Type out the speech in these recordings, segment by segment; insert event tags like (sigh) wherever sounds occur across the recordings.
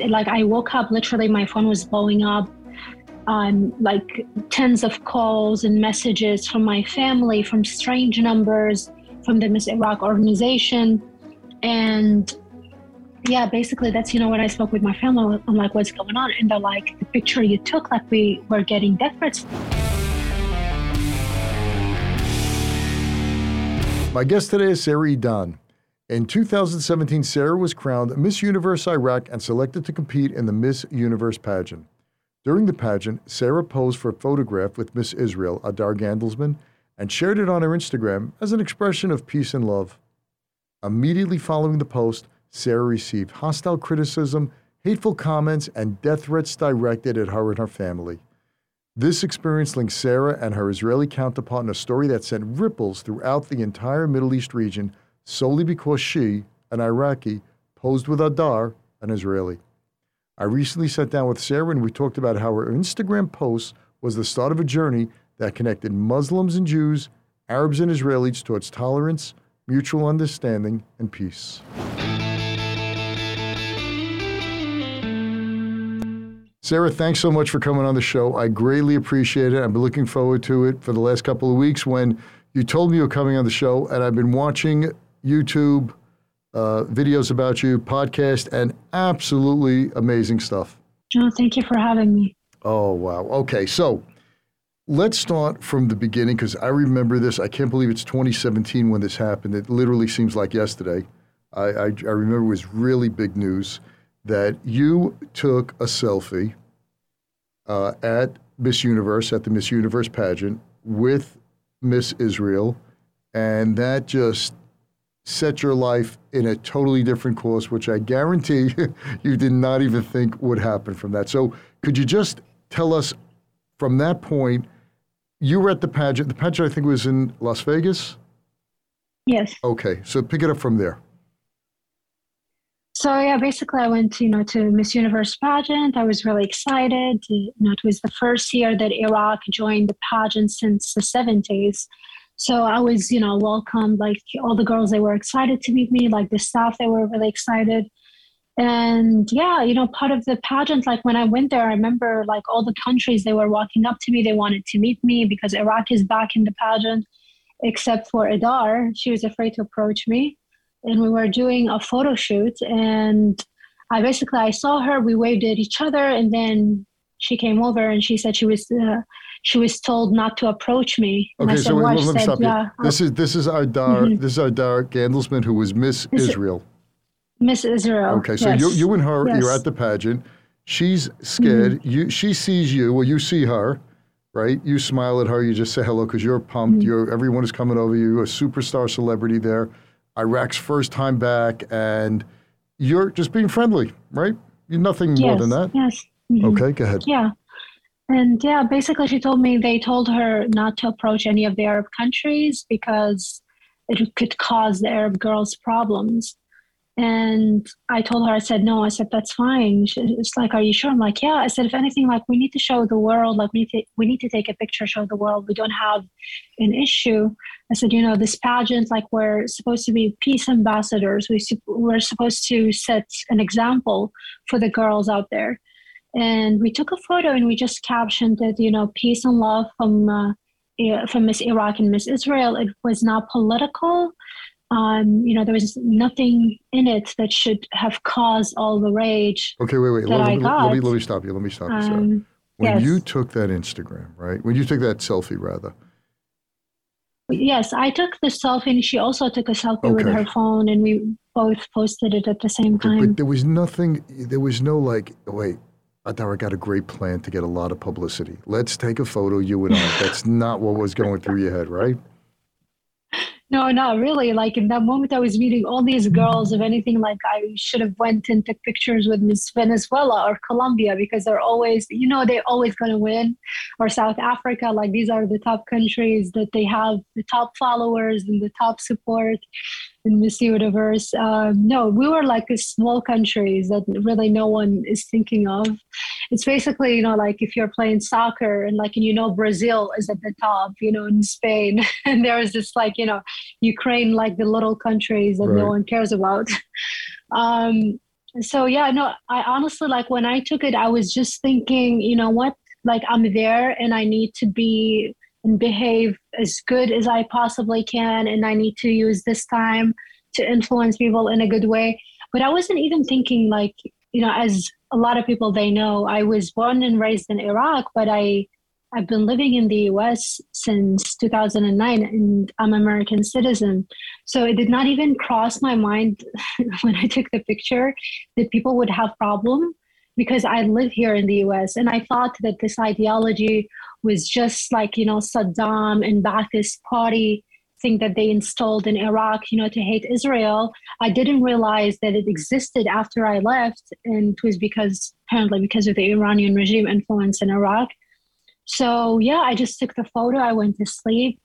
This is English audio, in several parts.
like I woke up literally my phone was blowing up um, like tens of calls and messages from my family, from strange numbers, from the Miss Iraq organization. And yeah, basically that's, you know, when I spoke with my family, I'm like, what's going on? And they're like, the picture you took, like we were getting death threats. My guest today is Sarah Idan. In 2017, Sarah was crowned Miss Universe Iraq and selected to compete in the Miss Universe pageant. During the pageant, Sarah posed for a photograph with Miss Israel, Adar Gandelsman, and shared it on her Instagram as an expression of peace and love. Immediately following the post, Sarah received hostile criticism, hateful comments, and death threats directed at her and her family. This experience linked Sarah and her Israeli counterpart in a story that sent ripples throughout the entire Middle East region solely because she, an Iraqi, posed with Adar, an Israeli. I recently sat down with Sarah and we talked about how her Instagram post was the start of a journey that connected Muslims and Jews, Arabs and Israelis towards tolerance, mutual understanding, and peace. Sarah, thanks so much for coming on the show. I greatly appreciate it. I've been looking forward to it for the last couple of weeks when you told me you were coming on the show, and I've been watching YouTube uh, videos about you, podcast, and absolutely amazing stuff. Oh, thank you for having me. Oh, wow. Okay, so let's start from the beginning because I remember this. I can't believe it's 2017 when this happened. It literally seems like yesterday. I, I, I remember it was really big news that you took a selfie uh, at Miss Universe, at the Miss Universe pageant with Miss Israel, and that just set your life in a totally different course, which I guarantee (laughs) you did not even think would happen from that. So, could you just tell us from that point? You were at the pageant. The pageant, I think, was in Las Vegas. Yes. Okay, so pick it up from there. So yeah, basically, I went, you know, to Miss Universe pageant. I was really excited. You know, it was the first year that Iraq joined the pageant since the seventies. So I was, you know, welcomed. Like all the girls, they were excited to meet me. Like the staff, they were really excited. And yeah, you know, part of the pageant, like when I went there, I remember like all the countries, they were walking up to me. They wanted to meet me because Iraq is back in the pageant, except for Adar. She was afraid to approach me. And we were doing a photo shoot. And I basically, I saw her, we waved at each other. And then she came over and she said she was uh, she was told not to approach me. Okay, so let me stop yeah, you. This is this is Adar mm-hmm. this is Adar Gandelsman who was Miss this Israel. Miss Israel. Okay, so yes. you you and her yes. you're at the pageant. She's scared. Mm-hmm. You she sees you. Well, you see her, right? You smile at her. You just say hello because you're pumped. Mm-hmm. You're everyone is coming over You're A superstar celebrity there. Iraq's first time back, and you're just being friendly, right? You're nothing yes. more than that. Yes. Mm-hmm. Okay, go ahead. Yeah. And yeah, basically, she told me they told her not to approach any of the Arab countries because it could cause the Arab girls problems. And I told her, I said, no, I said, that's fine. It's like, are you sure? I'm like, yeah. I said, if anything, like, we need to show the world, like, we need to, we need to take a picture, show the world we don't have an issue. I said, you know, this pageant, like, we're supposed to be peace ambassadors. We, we're supposed to set an example for the girls out there and we took a photo and we just captioned it, you know, peace and love from uh, from Miss Iraq and Miss Israel. It was not political. Um, you know, there was nothing in it that should have caused all the rage. Okay, wait, wait. That let, I let, got. let me let me stop you. Let me stop you, Um, when yes. you took that Instagram, right? When you took that selfie, rather. Yes, I took the selfie, and she also took a selfie with her phone, and we both posted it at the same Okay, time. but there was nothing. There was no like. Wait, I thought I got a great plan to get a lot of publicity. Let's take a photo, you and I. That's not what was going through your head, right? No, not really. Like in that moment, I was meeting all these girls. If anything, like I should have went and took pictures with Miss Venezuela or Colombia because they're always, you know, they're always going to win. Or South Africa, like these are the top countries that they have the top followers and the top support in Miss Universe. Um, no, we were like a small countries that really no one is thinking of. It's basically, you know, like if you're playing soccer and like, and you know, Brazil is at the top, you know, in Spain, (laughs) and there's this like, you know, Ukraine, like the little countries that no one cares about. (laughs) Um, so yeah, no, I honestly like when I took it, I was just thinking, you know what, like I'm there and I need to be and behave as good as I possibly can, and I need to use this time to influence people in a good way. But I wasn't even thinking like, you know, as a lot of people they know, I was born and raised in Iraq, but I I've been living in the US since 2009 and I'm an American citizen. So it did not even cross my mind (laughs) when I took the picture that people would have problem because I live here in the US and I thought that this ideology was just like, you know, Saddam and Ba'athist party thing that they installed in Iraq, you know, to hate Israel. I didn't realize that it existed after I left and it was because apparently because of the Iranian regime influence in Iraq. So yeah, I just took the photo. I went to sleep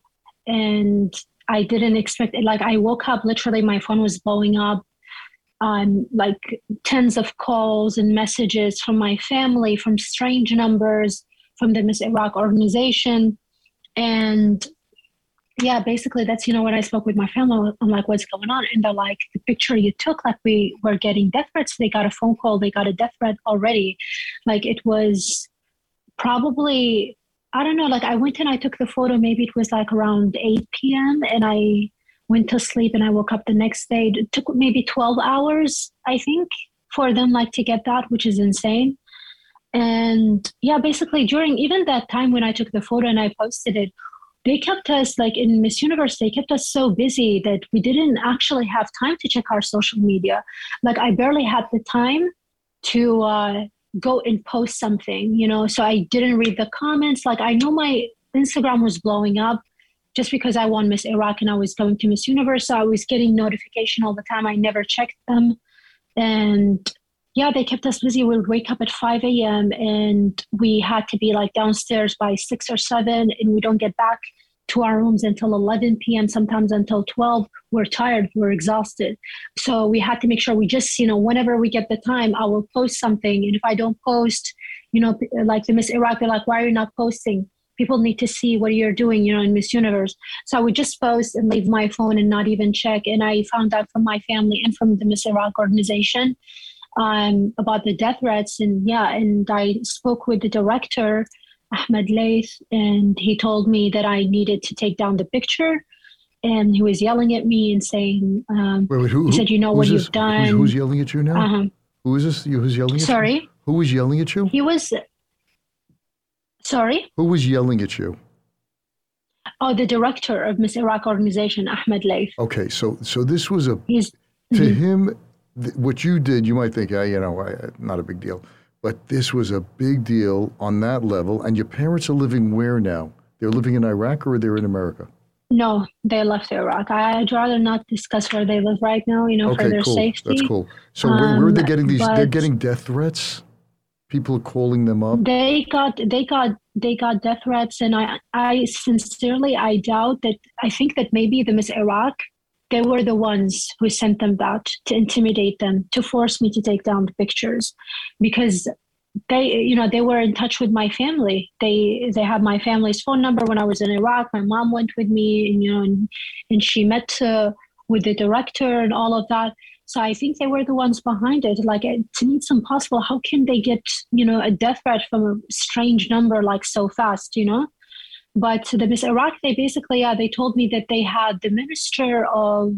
and I didn't expect it. Like I woke up, literally my phone was blowing up. Um, like tens of calls and messages from my family, from strange numbers, from the Miss Iraq organization. And yeah, basically that's, you know, when I spoke with my family, I'm like, what's going on? And they're like, the picture you took, like we were getting death threats. They got a phone call, they got a death threat already. Like it was probably I don't know, like I went and I took the photo, maybe it was like around 8 p.m. and I went to sleep and I woke up the next day. It took maybe 12 hours, I think, for them like to get that, which is insane. And yeah, basically during even that time when I took the photo and I posted it, they kept us like in Miss Universe, they kept us so busy that we didn't actually have time to check our social media. Like I barely had the time to uh, go and post something, you know. So I didn't read the comments. Like I know my Instagram was blowing up just because I won Miss Iraq and I was going to Miss Universe. So I was getting notification all the time. I never checked them. And yeah, they kept us busy. We would wake up at 5 a.m. and we had to be like downstairs by six or seven and we don't get back to our rooms until 11 p.m., sometimes until 12. We're tired, we're exhausted. So we had to make sure we just, you know, whenever we get the time, I will post something. And if I don't post, you know, like the Miss Iraq, they're like, why are you not posting? People need to see what you're doing, you know, in Miss Universe. So I would just post and leave my phone and not even check. And I found out from my family and from the Miss Iraq organization um, about the death threats. And yeah, and I spoke with the director Ahmed Laith, and he told me that I needed to take down the picture. And he was yelling at me and saying, um, wait, wait, who, he said, "You know what this? you've done." Who's, who's, yelling at you now? Uh-huh. Who is this? Who's yelling at Sorry? you? Sorry. Who was yelling at you? He was. Sorry. Who was yelling at you? Oh, the director of Miss Iraq organization, Ahmed Laith. Okay, so so this was a He's, to mm-hmm. him. Th- what you did, you might think, yeah, you know, I, not a big deal. But this was a big deal on that level. And your parents are living where now? They're living in Iraq or they're in America? No, they left Iraq. I'd rather not discuss where they live right now, you know, okay, for their cool. safety. That's cool. So um, where, where, are they um, getting these? They're getting death threats. People are calling them up. They got they got they got death threats, and I I sincerely I doubt that. I think that maybe the Miss Iraq they were the ones who sent them that to intimidate them to force me to take down the pictures. Because they you know they were in touch with my family. They they had my family's phone number when i was in iraq. My mom went with me and you know and, and she met uh, with the director and all of that. So i think they were the ones behind it. Like to me it's impossible. How can they get you know a death threat from a strange number like so fast you know but the Miss Iraq, they basically, yeah, they told me that they had the Minister of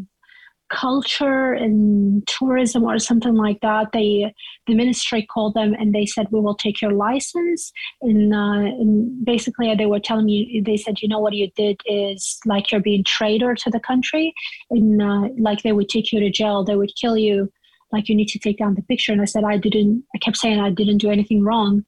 Culture and Tourism or something like that. They, the ministry called them and they said, we will take your license. And, uh, and basically, they were telling me, they said, you know what you did is like you're being traitor to the country. And uh, like they would take you to jail, they would kill you like you need to take down the picture and i said i didn't i kept saying i didn't do anything wrong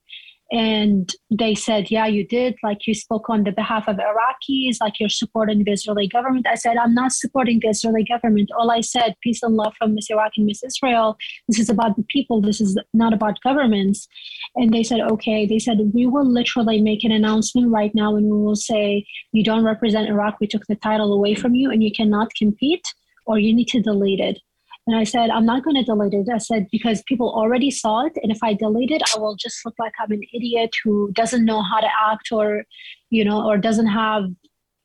and they said yeah you did. Like you spoke on the behalf of iraqis like you're supporting the israeli government. I said i'm not supporting the israeli government. All i said peace and love from miss iraq and miss israel. This is about the people. This is not about governments. And they said okay. They said we will literally make an announcement right now and we will say you don't represent iraq. We took the title away from you and you cannot compete or you need to delete it and I said, I'm not going to delete it. I said, because people already saw it. And if I delete it, I will just look like I'm an idiot who doesn't know how to act or, you know, or doesn't have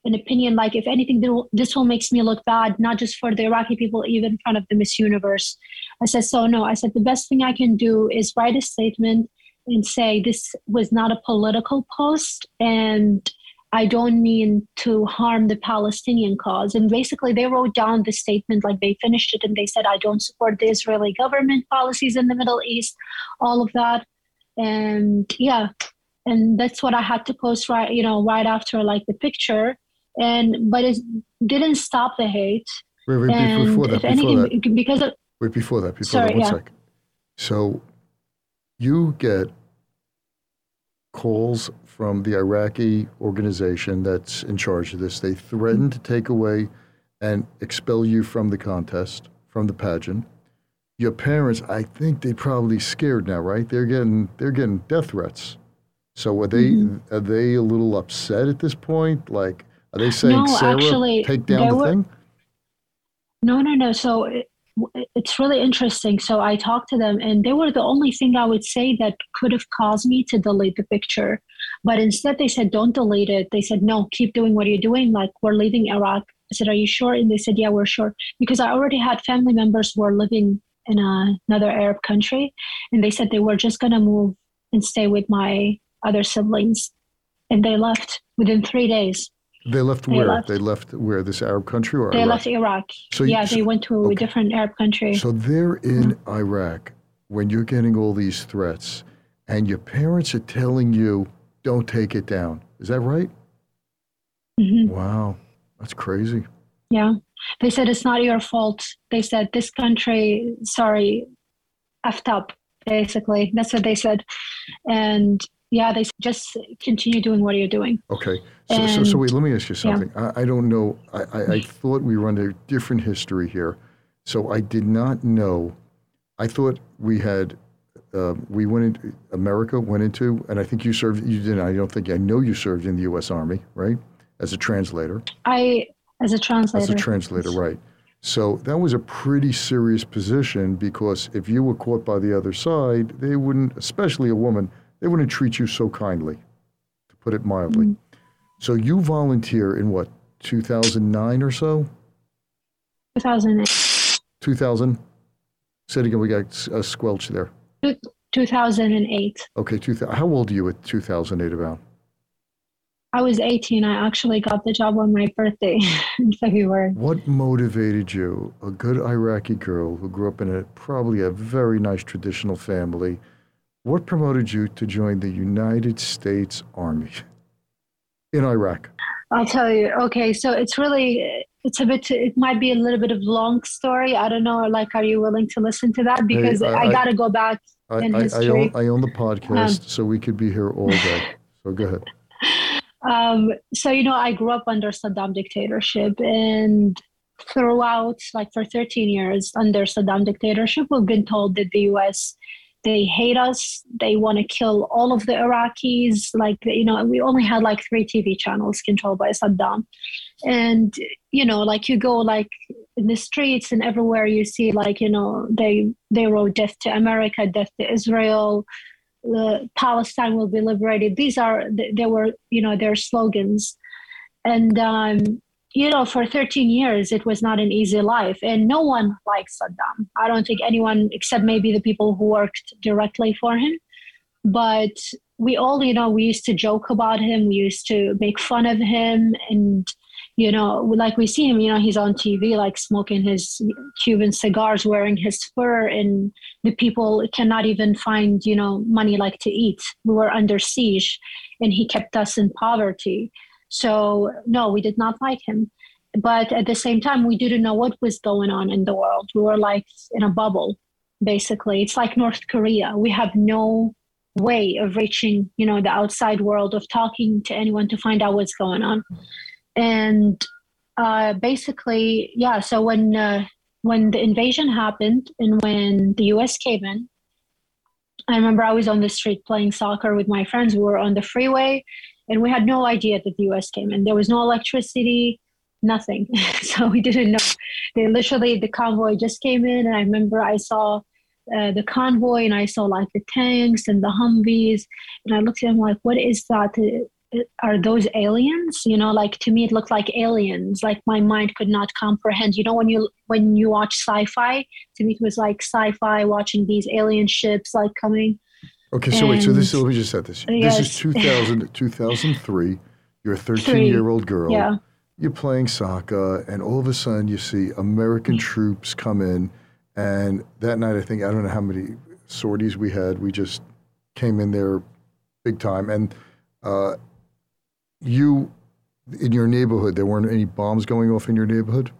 an opinion like if anything this will makes me look bad not just for the iraqi people even in front of the miss universe i said so no i said the best thing i can do is write a statement and say this was not a political post and I don't mean to harm the Palestinian cause. And basically, they wrote down the statement, like they finished it, and they said, I don't support the Israeli government policies in the Middle East, all of that. And yeah, and that's what I had to post right, you know, right after like the picture. And but it didn't stop the hate. Wait, wait, and before that, before anything, that, because of, wait, before that, before sorry, that, one yeah. sec. So you get calls from the Iraqi organization that's in charge of this. They threatened to take away and expel you from the contest, from the pageant. Your parents, I think they're probably scared now, right? They're getting they're getting death threats. So are they mm-hmm. are they a little upset at this point? Like, are they saying, no, Sarah, actually, take down the were, thing? No, no, no. So it, it's really interesting. So I talked to them, and they were the only thing I would say that could have caused me to delete the picture. But instead, they said, "Don't delete it." They said, "No, keep doing what you're doing. Like we're leaving Iraq." I said, "Are you sure?" And they said, "Yeah, we're sure." Because I already had family members who were living in a, another Arab country, and they said they were just gonna move and stay with my other siblings, and they left within three days. They left they where? Left. They left where? This Arab country or they Iraq? left Iraq. So yeah, so, they went to okay. a different Arab country. So they're in mm-hmm. Iraq when you're getting all these threats, and your parents are telling you, "Don't take it down." Is that right? Mm-hmm. Wow, that's crazy. Yeah, they said it's not your fault. They said this country, sorry, effed up. Basically, that's what they said, and yeah, they just continue doing what you're doing. Okay. So, and, so, so, wait, let me ask you something. Yeah. I, I, don't know. I, I, I, thought we were under different history here. So I did not know. I thought we had, uh, we went into, America went into, and I think you served, you didn't, I don't think, I know you served in the U.S. Army, right? As a translator. I, as a translator. As a translator, right. So that was a pretty serious position because if you were caught by the other side, they wouldn't, especially a woman, they wouldn't treat you so kindly, to put it mildly. Mm-hmm. So you volunteer in what, 2009 or so? 2008. 2000? Say it again, we got a squelch there. 2008. Okay, two, how old are you at 2008 about? I was 18. I actually got the job on my birthday (laughs) in February. What motivated you, a good Iraqi girl who grew up in a probably a very nice traditional family, what promoted you to join the United States Army in Iraq? I'll tell you. Okay, so it's really it's a bit it might be a little bit of long story. I don't know. Like, are you willing to listen to that? Because hey, I, I, got to go back I, in I, history. I own, I own the podcast, um, so we could be here all day. (laughs) So go ahead. Um, so you know, I grew up under Saddam dictatorship, and throughout, like for 13 years under Saddam dictatorship, we've been told that the U.S they hate us they want to kill all of the iraqis like you know we only had like three tv channels controlled by saddam and you know like you go like in the streets and everywhere you see like you know they they wrote death to america death to israel uh, palestine will be liberated these are they were you know their slogans and um you know, for 13 years, it was not an easy life. And no one likes Saddam. I don't think anyone, except maybe the people who worked directly for him. But we all, you know, we used to joke about him. We used to make fun of him. And, you know, like we see him, you know, he's on TV, like smoking his Cuban cigars, wearing his fur. And the people cannot even find, you know, money like to eat. We were under siege and he kept us in poverty so, no, we did not like him. But at the same time, we didn't know what was going on in the world. We were like in a bubble, basically. It's like North Korea. We have no way of reaching, you know, the outside world, of talking to anyone to find out what's going on. And uh, basically, yeah, so when, uh, when the invasion happened and when the US came in, I remember I was on the street playing soccer with my friends. We were on the freeway and we had no idea that the US came in. There was no electricity, nothing. (laughs) so we didn't know. They literally, the convoy just came in, and I remember I saw uh, the convoy and I saw like the tanks and the Humvees, and I looked at them like, what is that? Are those aliens? You know like to me it looked like aliens. Like my mind could not comprehend. You know when you when you watch sci-fi to me it was like sci-fi watching these alien ships like coming. Okay so and, wait so this is let me just set this. Yes. this is (laughs) 2000 2003 you're a 13 year old girl. Yeah. you're playing soccer and all of a sudden you see american troops come in. And that night i think i don't know how many sorties we had. We just came in there big time. And uh, you in your neighborhood there weren't any bombs going off in your neighborhood?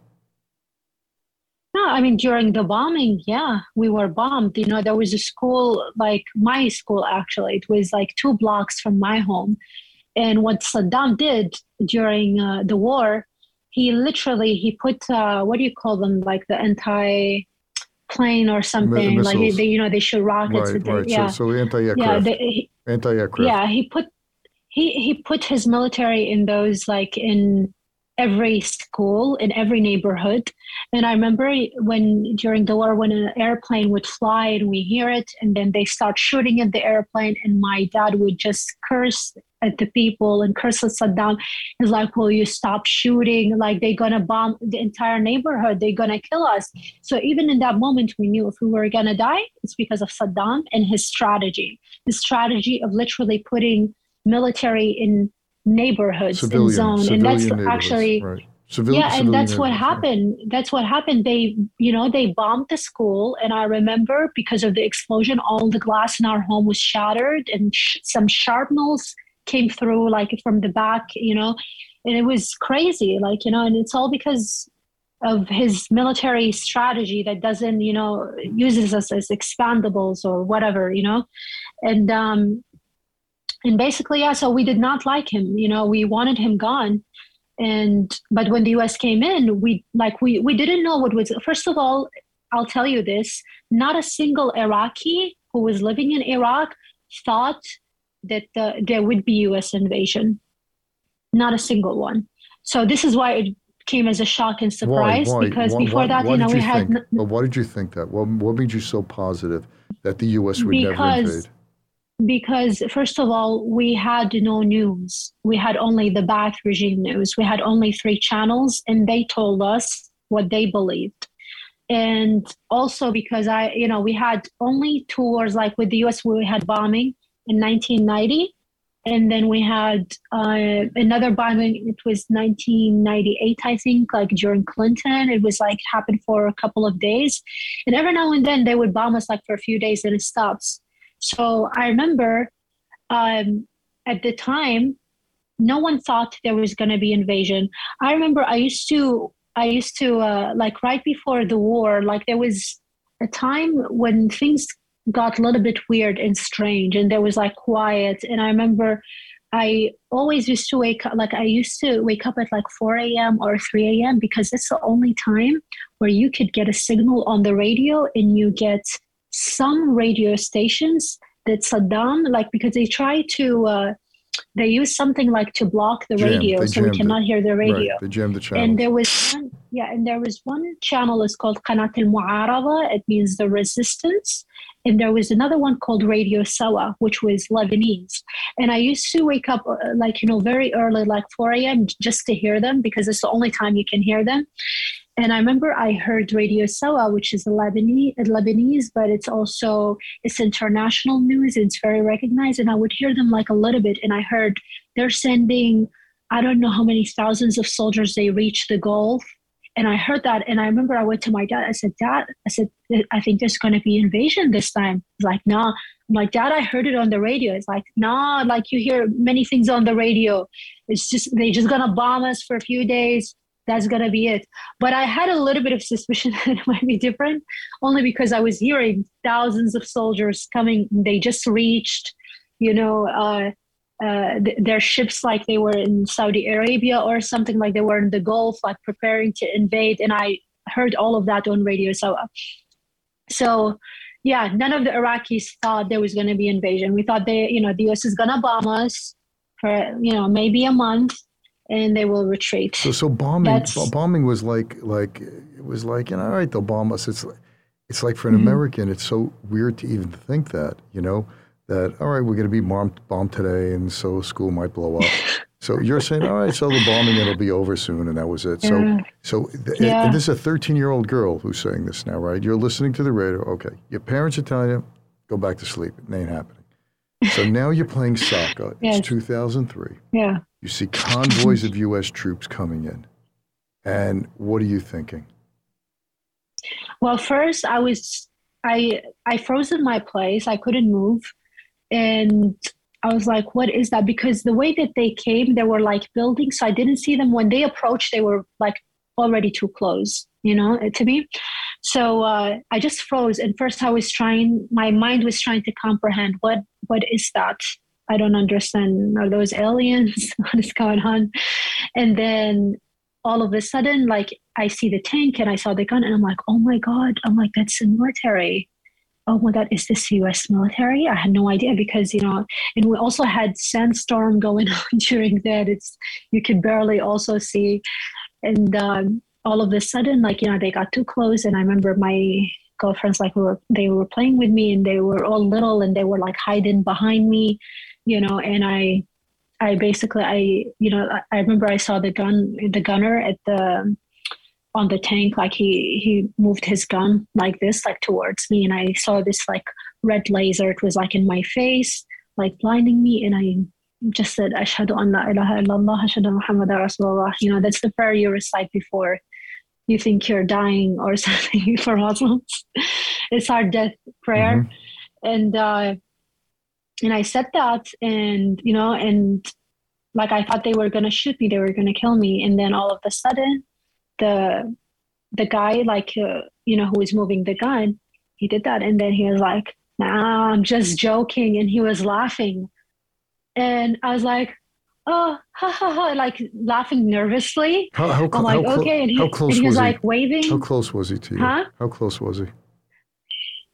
No i mean during the bombing yeah we were bombed. You know there was a school like my school actually. It was like two blocks from my home. And what saddam did during uh, the war he literally he put uh, what do you call them? Like the anti plane or something. M- like they, you know they shoot rockets right, right. yeah. so, so anti-aircraft. Yeah, anti-aircraft. yeah he put he he put his military in those like in every school in every neighborhood. And i remember when during the war when an airplane would fly and we hear it and then they start shooting at the airplane and my dad would just curse at the people and curse at saddam he's like will you stop shooting? Like they're gonna bomb the entire neighborhood. They're gonna kill us. So even in that moment we knew if we were gonna die it's because of saddam and his strategy. His strategy of literally putting military in neighborhoods civilian, in zone and that's actually right. yeah and that's what happened right. that's what happened they you know they bombed the school and i remember because of the explosion all the glass in our home was shattered and sh- some shrapnels came through like from the back you know and it was crazy like you know and it's all because of his military strategy that doesn't you know uses us as expandables or whatever you know and um and basically yeah so we did not like him you know we wanted him gone. And but when the us came in we like we we didn't know what was first of all i'll tell you this not a single iraqi who was living in iraq thought that uh, there would be us invasion. Not a single one. So this is why it came as a shock and surprise why, why? because why, before that you know we you had well, why did you think that? What, what made you so positive that the us would because, never invade because first of all we had no news. We had only the Ba'ath regime news. We had only three channels and they told us what they believed. And also because i you know we had only two wars like with the us we had bombing in 1990 and then we had uh, another bombing it was 1998 i think like during clinton. It was like happened for a couple of days. And every now and then they would bomb us like for a few days and it stops so I remember um, at the time, no one thought there was going to be invasion. I remember I used to, I used to uh, like right before the war, like there was a time when things got a little bit weird and strange, and there was like quiet. And I remember I always used to wake up, like I used to wake up at like 4 a.m. or 3 a.m. because it's the only time where you could get a signal on the radio and you get some radio stations that Saddam, like, because they try to, uh, they use something like to block the radio, so we cannot it. hear the radio. Right. They jam the channel. And there was one, yeah, and there was one channel is called Qanat al Mu'arada. It means the resistance. And there was another one called Radio Sawa, which was Lebanese. And I used to wake up, uh, like, you know, very early, like 4 a.m., just to hear them because it's the only time you can hear them. And I remember I heard Radio Sawa, which is a Lebanese, Lebanese, but it's also it's international news. It's very recognized, and I would hear them like a little bit. And I heard they're sending, I don't know how many thousands of soldiers they reach the Gulf. And I heard that, and I remember I went to my dad. I said, "Dad, I said I think there's going to be invasion this time." He's like. Nah. I'm like, Dad, I heard it on the radio. It's like, nah, like you hear many things on the radio. It's just they just gonna bomb us for a few days that's going to be it. But I had a little bit of suspicion (laughs) that it might be different, only because I was hearing thousands of soldiers coming. They just reached, you know, uh, uh, th- their ships like they were in Saudi Arabia or something like they were in the Gulf, like preparing to invade. And I heard all of that on radio. So, uh, so yeah, none of the Iraqis thought there was going to be invasion. We thought they, you know, the U.S. is going to bomb us for, you know, maybe a month and they will retreat. So, so bombing, That's, bombing was like, like it was like, you know, all right, they'll bomb us. It's, it's like for an mm-hmm. American, it's so weird to even think that, you know, that all right, we're going to be bombed, bombed today, and so school might blow up. (laughs) so you're saying, all right, so the bombing it'll be over soon, and that was it. So, Yeah. so th- Yeah. and this is a 13 year old girl who's saying this now, right? You're listening to the radio. Okay, your parents are telling you, go back to sleep. It ain't happening. So now you're playing soccer. Yes. It's 2003. Yeah. You see convoys of U.S. troops coming in, and what are you thinking? Well, first I was I I froze in my place. I couldn't move, and I was like, "What is that?" Because the way that they came, they were like buildings, so I didn't see them. When they approached, they were like already too close, you know, to me. So uh, I just froze. And first, I was trying. My mind was trying to comprehend what what is that. I don't understand. Are those aliens? (laughs) what is going on? And then all of a sudden, like I see the tank and I saw the gun, and I'm like, oh my god! I'm like, that's the military. Oh my god, is this U.S. military? I had no idea because you know, and we also had sandstorm (laughs) going on during that. It's you could barely also see, and um, all of a sudden, like you know, they got too close, and I remember my girlfriends like were they were playing with me, and they were all little, and they were like hiding behind me, you know, and I I basically I you know I, I remember I saw the gun the gunner at the on the tank like he he moved his gun like this like towards me and I saw this like red laser it was like in my face like blinding me and I just said ashhadu an la ilaha illallah ashhadu muhammad rasulullah. You know that's the prayer you recite before you think you're dying or (laughs) something for Muslims. It's our death prayer. Mhm. and uh and I said that, and you know, and like I thought they were gonna shoot me, they were gonna kill me, and then all of a sudden, the the guy, like uh, you know, who was moving the gun, he did that, and then he was like, "Nah, I'm just joking," and he was laughing, and I was like, "Oh, ha ha ha!" Like laughing nervously. How, how, I'm like, how, clo- "Okay," and he, how close and he was, was he? like waving. How close was he to you? Huh? How close was he?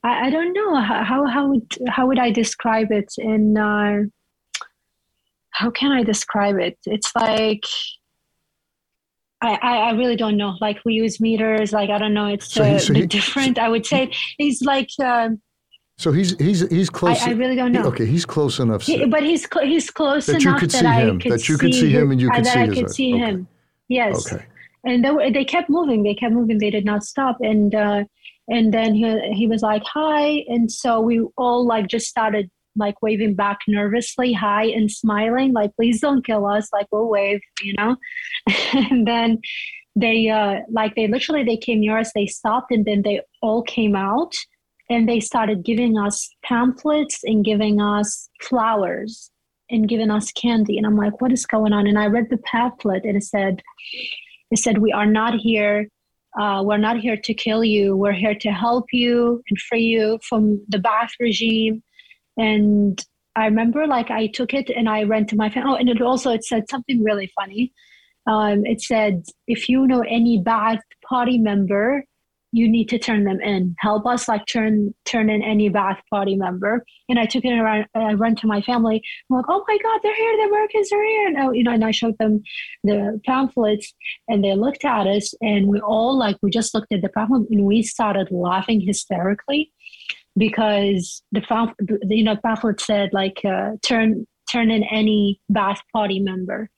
I, I don't know how, how how would how would I describe it in uh, how can I describe it? It's like I, I, I really don't know. Like we use meters. Like I don't know. It's So he- uh, so bit he- different. I would say he's like um So he's he's he's I, close. I really don't he- know. okay, he's close enough. He, but he's cl- he's close That you enough could that see I him, could that you could see his- him and you uh, could that see I could eyes. see Okay. him. Yes okay. and they were, they kept moving they kept moving they did not stop and uh, and then he, he was like hi and so we all like just started like waving back nervously hi and smiling like please don't kill us like we'll wave you know (laughs) and then they uh like they literally they came near us they stopped and then they all came out and they started giving us pamphlets and giving us flowers and giving us candy. And i'm like what is going on? And i read the pamphlet and it said it said we are not here uh, we're not here to kill you. We're here to help you and free you from the Ba'ath regime. And i remember like i took it and i ran to my family oh and it also it said something really funny. Um, it said if you know any Ba'ath party member you need to turn them in. Help us like turn turn in any Ba'ath party member. And i took it around i ran to my family. I'm like oh my god they're here. The americans are here. And, I, you know, and i showed them the pamphlets and they looked at us and we all like we just looked at the pamphlet and we started laughing hysterically because the pamphlet you know pamphlet said like uh, turn turn in any Ba'ath party member.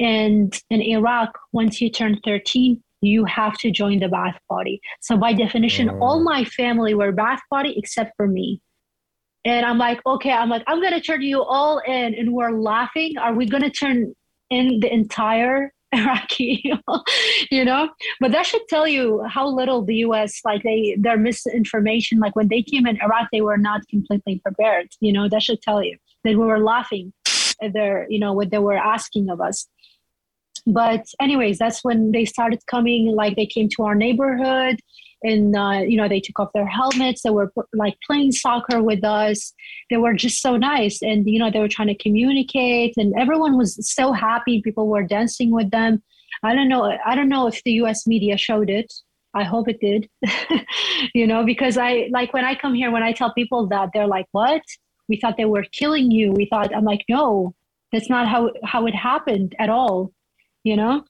And in iraq once you turn 13 you have to join the Ba'ath party. So by definition Oh. all my family were Ba'ath party except for me. And i'm like okay i'm like i'm gonna turn you all in. And we're laughing. Are we gonna turn in the entire (laughs) iraqi you know? But that should tell you how little the us like they their misinformation like when they came in iraq they were not completely prepared you know? That should tell you. That we were laughing at their you know what they were asking of us but anyways that's when they started coming like they came to our neighborhood and uh, you know they took off their helmets. They were like playing soccer with us. They were just so nice and you know they were trying to communicate and everyone was so happy. People were dancing with them. I don't know i don't know if the us media showed it. I hope it did. (laughs) You know because i like when i come here when i tell people that they're like what? We thought they were killing you. We thought i'm like no that's not how how it happened at all you know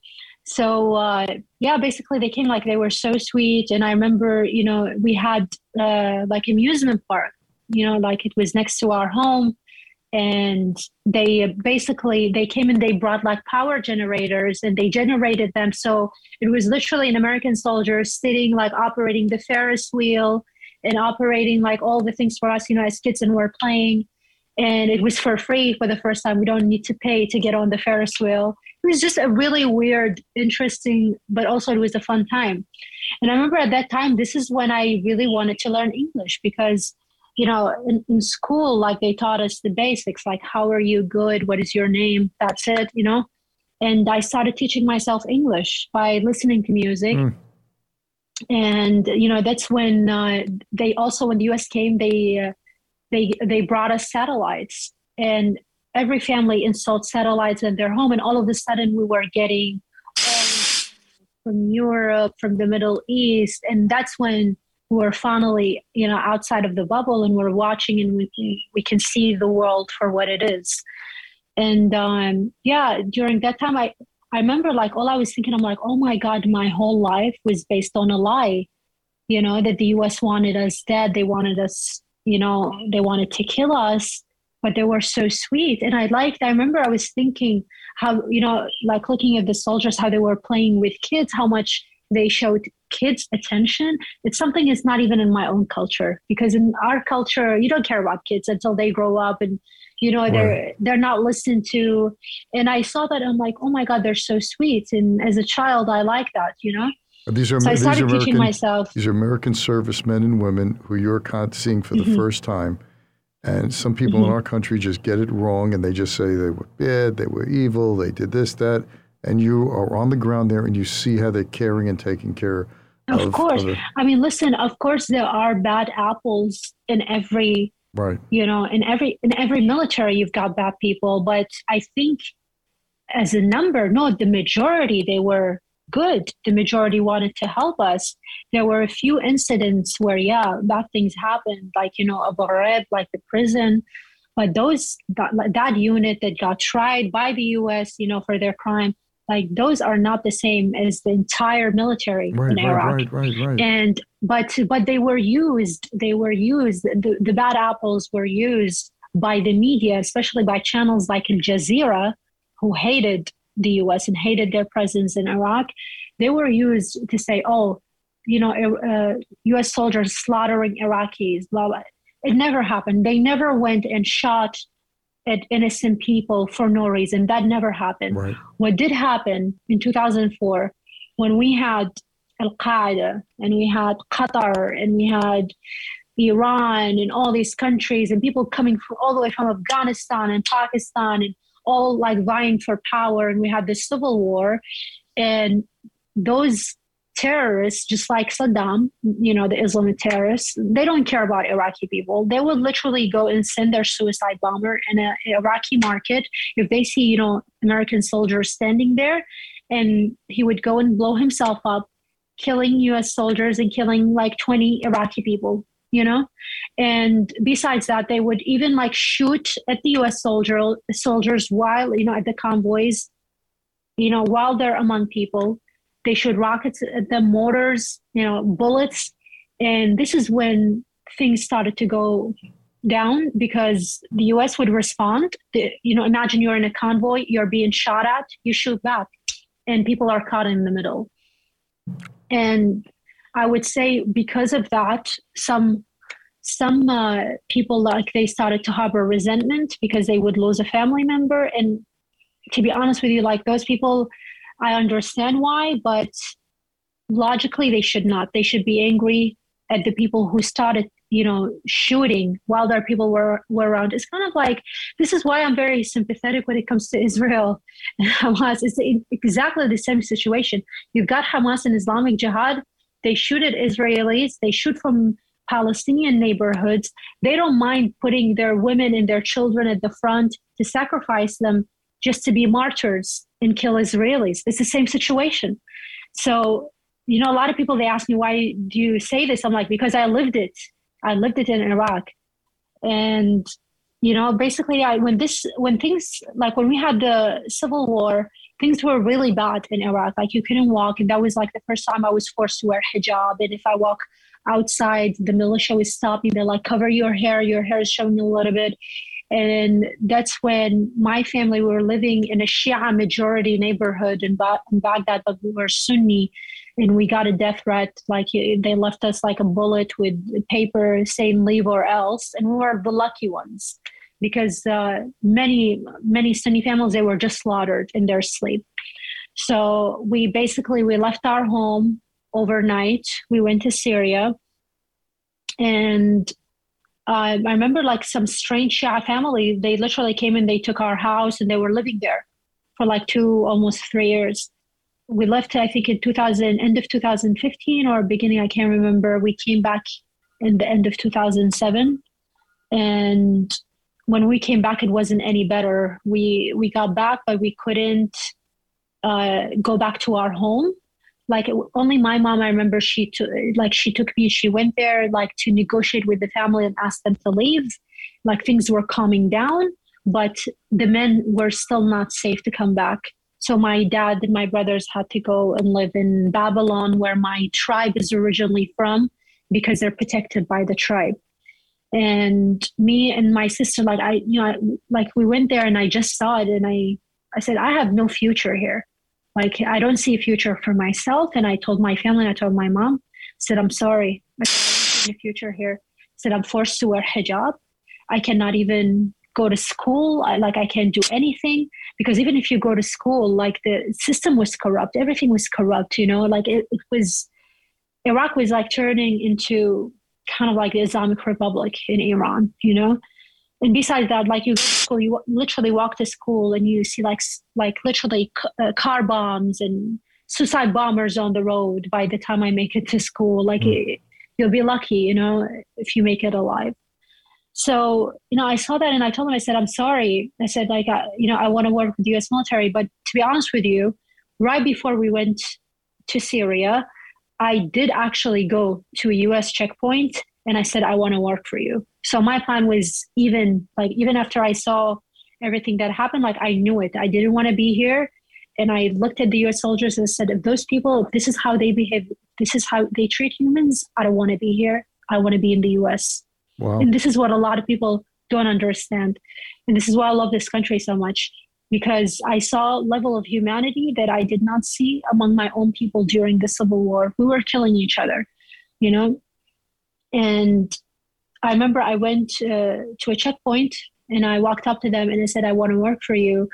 so uh, yeah basically they came like they were so sweet and i remember you know we had uh, like amusement park you know, like it was next to our home. And they basically they came and they brought like power generators and they generated them. So it was literally an American soldier sitting like operating the Ferris wheel and operating like all the things for us, you know, as kids and we're playing. And it was for free for the first time. We don't need to pay to get on the Ferris wheel. It was just a really weird, interesting, but also it was a fun time. And I remember at that time, this is when I really wanted to learn English because, you know, in, in school, like they taught us the basics, like how are you good? What is your name? That's it, you know? And I started teaching myself English by listening to music. Mm and you know that's when uh, they also when the U.S. came, they uh, they they brought us satellites, and every family installed satellites in their home, and all of a sudden we were getting from Europe, from the Middle East, and that's when we're finally you know outside of the bubble and we're watching and we we can see the world for what it is. And um, yeah, during that time, I I remember like all I was thinking, I'm like, oh my God, my whole life was based on a lie. You know, that the US wanted us dead. They wanted us, you know, they wanted to kill us, but they were so sweet. And I liked, I remember I was thinking how, you know, like looking at the soldiers, how they were playing with kids, how much they showed kids attention. It's something that's not even in my own culture because in our culture, you don't care about kids until they grow up and you know they're they're not listened to and i saw that i'm like oh my god they're so sweet and as a child i like that you know these are, so I started these teaching myself. These are American servicemen and women who you're seeing for the mm-hmm. first time. And some people mm-hmm. in our country just get it wrong and they just say they were bad, they were evil, they did this, that. And you are on the ground there and you see how they're caring and taking care of. Of course. Of I mean, listen, of course, there are bad apples in every Right. You know, in every in every military you've got bad people, but I think as a number, no, the majority they were good. The majority wanted to help us. There were a few incidents where, yeah, bad things happened, like you know, Abu Ghraib, like the prison. But those that, that unit that got tried by the U.S., you know, for their crime, like those are not the same as the entire military right, in right, Iraq. Right, right, right. And but but they were used. They were used. The, the bad apples were used by the media, especially by channels like Al Jazeera, who hated the U.S. and hated their presence in Iraq. They were used to say, "Oh, you know, uh, U.S. soldiers slaughtering Iraqis." Blah blah. It never happened. They never went and shot at innocent people for no reason. That never happened. Right. What did happen in 2004 when we had Al Qaeda and we had Qatar and we had Iran and all these countries and people coming from all the way from Afghanistan and Pakistan and all like vying for power and we had the civil war and those terrorists, just like Saddam, you know, the Islamic terrorists, they don't care about Iraqi people. They would literally go and send their suicide bomber in an Iraqi market if they see, you know, American soldiers standing there, and he would go and blow himself up, killing U.S. soldiers and killing like 20 Iraqi people. You know, and besides that, they would even like shoot at the U.S. soldier soldiers while you know at the convoys, you know, while they're among people they shoot rockets at the mortars, you know, bullets. And this is when things started to go down because the US would respond. The, you know, imagine you're in a convoy, you're being shot at, you shoot back, and people are caught in the middle. And I would say because of that, some some uh, people like they started to harbor resentment because they would lose a family member. And to be honest with you, like those people I understand why, but logically they should not. They should be angry at the people who started, you know, shooting while their people were, were around. It's kind of like this is why I'm very sympathetic when it comes to Israel and Hamas. It's exactly the same situation. You've got Hamas and Islamic Jihad. They shoot at Israelis. They shoot from Palestinian neighborhoods. They don't mind putting their women and their children at the front to sacrifice them just to be martyrs and kill Israelis. It's the same situation. So, you know, a lot of people they ask me why do you say this? I'm like because I lived it. I lived it in Iraq, and you know, basically, I when this when things like when we had the civil war, things were really bad in Iraq. Like you couldn't walk, and that was like the first time I was forced to wear hijab. And if I walk outside. The militia was stopping. They're like, cover your hair. Your hair is showing a little bit. And that's when my family we were living in a Shia majority neighborhood in, ba- in Baghdad, but we were Sunni. And we got a death threat. Like they left us like a bullet with paper saying leave or else. And we were the lucky ones because uh, many, many Sunni families, they were just slaughtered in their sleep. So we basically, we left our home overnight. We went to Syria and uh, I remember like some strange Shia family. They literally came and they took our house and they were living there for like two, almost three years. We left, I think, in 2000, end of 2015 or beginning, I can't remember. We came back in the end of 2007, and when we came back, it wasn't any better. We we got back, but we couldn't uh, go back to our home. Like only my mom i remember she took like she took me she went there like to negotiate with the family and ask them to leave. Like things were calming down but the men were still not safe to come back. So my dad and my brothers had to go and live in babylon where my tribe is originally from because they're protected by the tribe and me and my sister like i you know I, like we went there and i just saw it and i i said i have no future here like I don't see a future for myself. And I told my family, I told my mom, said, I'm sorry, I see a future here. said I'm forced to wear hijab. I cannot even go to school. I, like I can't do anything because even if you go to school, like the system was corrupt, everything was corrupt. You know, like it, it was Iraq was like turning into kind of like the Islamic Republic in Iran. You know, and besides that like you go to school you literally walk to school and you see like like literally uh, car bombs and suicide bombers on the road by the time i make it to school like mm. it, you'll be lucky you know if you make it alive so you know i saw that and i told him i said i'm sorry i said like I, you know i want to work with the us military but to be honest with you right before we went to syria i did actually go to a us checkpoint and i said i want to work for you. So my plan was even like even after i saw everything that happened like i knew it. I didn't want to be here. And i looked at the us soldiers and said if those people if this is how they behave. This is how they treat humans. I don't want to be here. I want to be in the us wow. and this is what a lot of people don't understand. And this is why i love this country so much because i saw a level of humanity that i did not see among my own people during the civil war we were killing each other you know and I remember I went uh, to a checkpoint and I walked up to them and I said, I want to work for you.